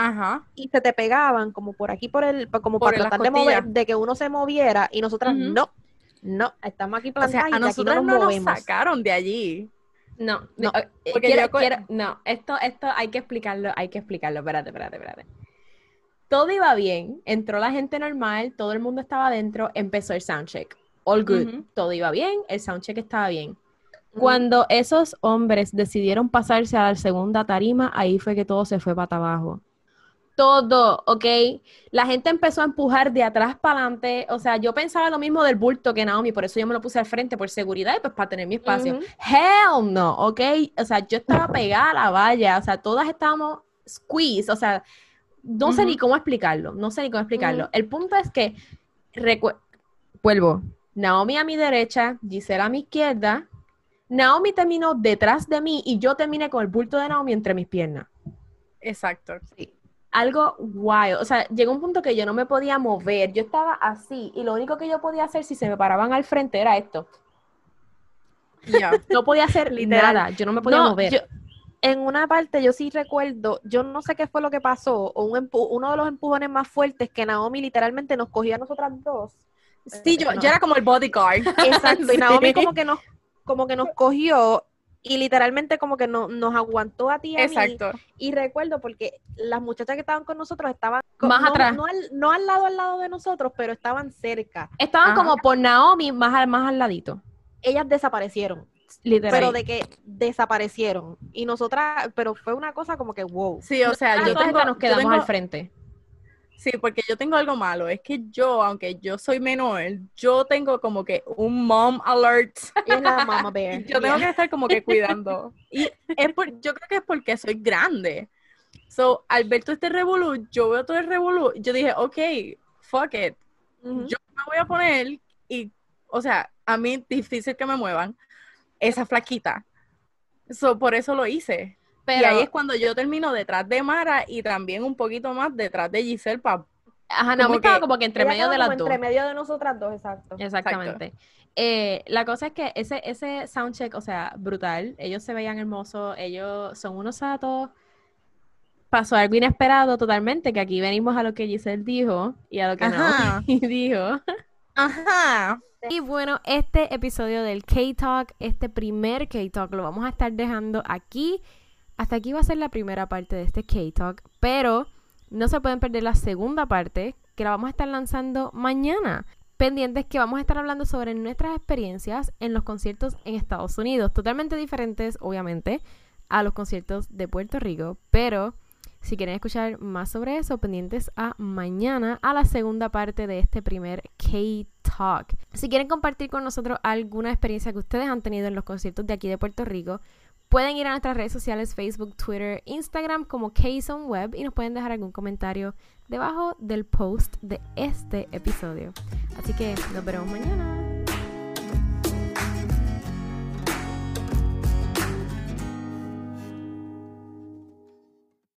Ajá. y se te pegaban como por aquí por el como Por para tratar de mover de que uno se moviera y nosotras no no estamos aquí O sea, plantadas y a de aquí nosotros no no nos nos movemos sacaron de allí. No, No, no, eh, porque quiero- yo quiero- no, esto, esto hay que explicarlo, hay que explicarlo, espérate, espérate, espérate. Todo iba bien, entró la gente normal, todo el mundo estaba adentro, empezó el soundcheck. All good, todo iba bien, el soundcheck estaba bien. Cuando esos hombres decidieron pasarse a la segunda tarima, ahí fue que todo se fue para abajo. Todo, ¿ok? La gente empezó a empujar de atrás para adelante. O sea, yo pensaba lo mismo del bulto que Naomi, por eso yo me lo puse al frente por seguridad y pues para tener mi espacio. Hell no, ¿ok? O sea, yo estaba pegada a la valla, o sea, todas estábamos squeeze, o sea, no sé ni cómo explicarlo, no sé ni cómo explicarlo. El punto es que, vuelvo, Naomi a mi derecha, Gisela a mi izquierda, Naomi terminó detrás de mí y yo terminé con el bulto de Naomi entre mis piernas. Exacto. Algo wild, o sea, llegó un punto que yo no me podía mover, yo estaba así y lo único que yo podía hacer si se me paraban al frente era esto. Ya. No podía hacer Literal. nada, yo no me podía No, mover. yo- en una parte yo sí recuerdo, yo no sé qué fue lo que pasó, o un uno de los empujones más fuertes que Naomi literalmente nos cogió a nosotras dos. Sí, yo, no. yo era como el bodyguard. Exacto, y. Naomi como que nos, como que nos cogió y literalmente como que no- nos aguantó a ti y a mí. Exacto. Y recuerdo porque las muchachas que estaban con nosotros estaban Más no, atrás. No al, no al lado al lado de nosotros, pero estaban cerca. Estaban Ajá. como por Naomi más al, más al ladito. Ellas desaparecieron, Literal. pero de que desaparecieron. Y nosotras, pero fue una cosa como que wow. Sí, o sea, yo tengo, nos yo quedamos tengo- al frente. Sí, porque yo tengo algo malo. Es que yo, aunque yo soy menor, yo tengo como que un mom alert. Es la mama bear. Yo tengo Yeah. que estar como que cuidando. Y es por, yo creo que es porque soy grande. So, al ver todo este revolú, yo veo todo el revolú, yo dije, ok, fuck it. Yo me voy a poner y, o sea, a mí es difícil que me muevan esa flaquita. So, por eso lo hice. Pero, y ahí es cuando yo termino detrás de Mara y también un poquito más detrás de Giselle pa- ajá, Naomi como estaba que- como que entre medio de las como dos. Entre medio de nosotras dos, exacto. Exactamente. Eh, la cosa es que ese, ese soundcheck, o sea, brutal. Ellos se veían hermosos, ellos son unos satos. Pasó algo inesperado totalmente, que aquí venimos a lo que Giselle dijo y a lo que Ajá. Naomi dijo. Ajá. Y bueno, este episodio del K-Talk, este primer K-Talk, lo vamos a estar dejando aquí. Hasta aquí va a ser la primera parte de este K-Talk, pero no se pueden perder la segunda parte, que la vamos a estar lanzando mañana. Pendientes que vamos a estar hablando sobre nuestras experiencias en los conciertos en Estados Unidos, totalmente diferentes, obviamente, a los conciertos de Puerto Rico, pero si quieren escuchar más sobre eso, pendientes a mañana, a la segunda parte de este primer K-Talk. Si quieren compartir con nosotros alguna experiencia que ustedes han tenido en los conciertos de aquí de Puerto Rico, pueden ir a nuestras redes sociales, Facebook, Twitter, Instagram como K-Zone Web y nos pueden dejar algún comentario debajo del post de este episodio. Así que nos veremos mañana.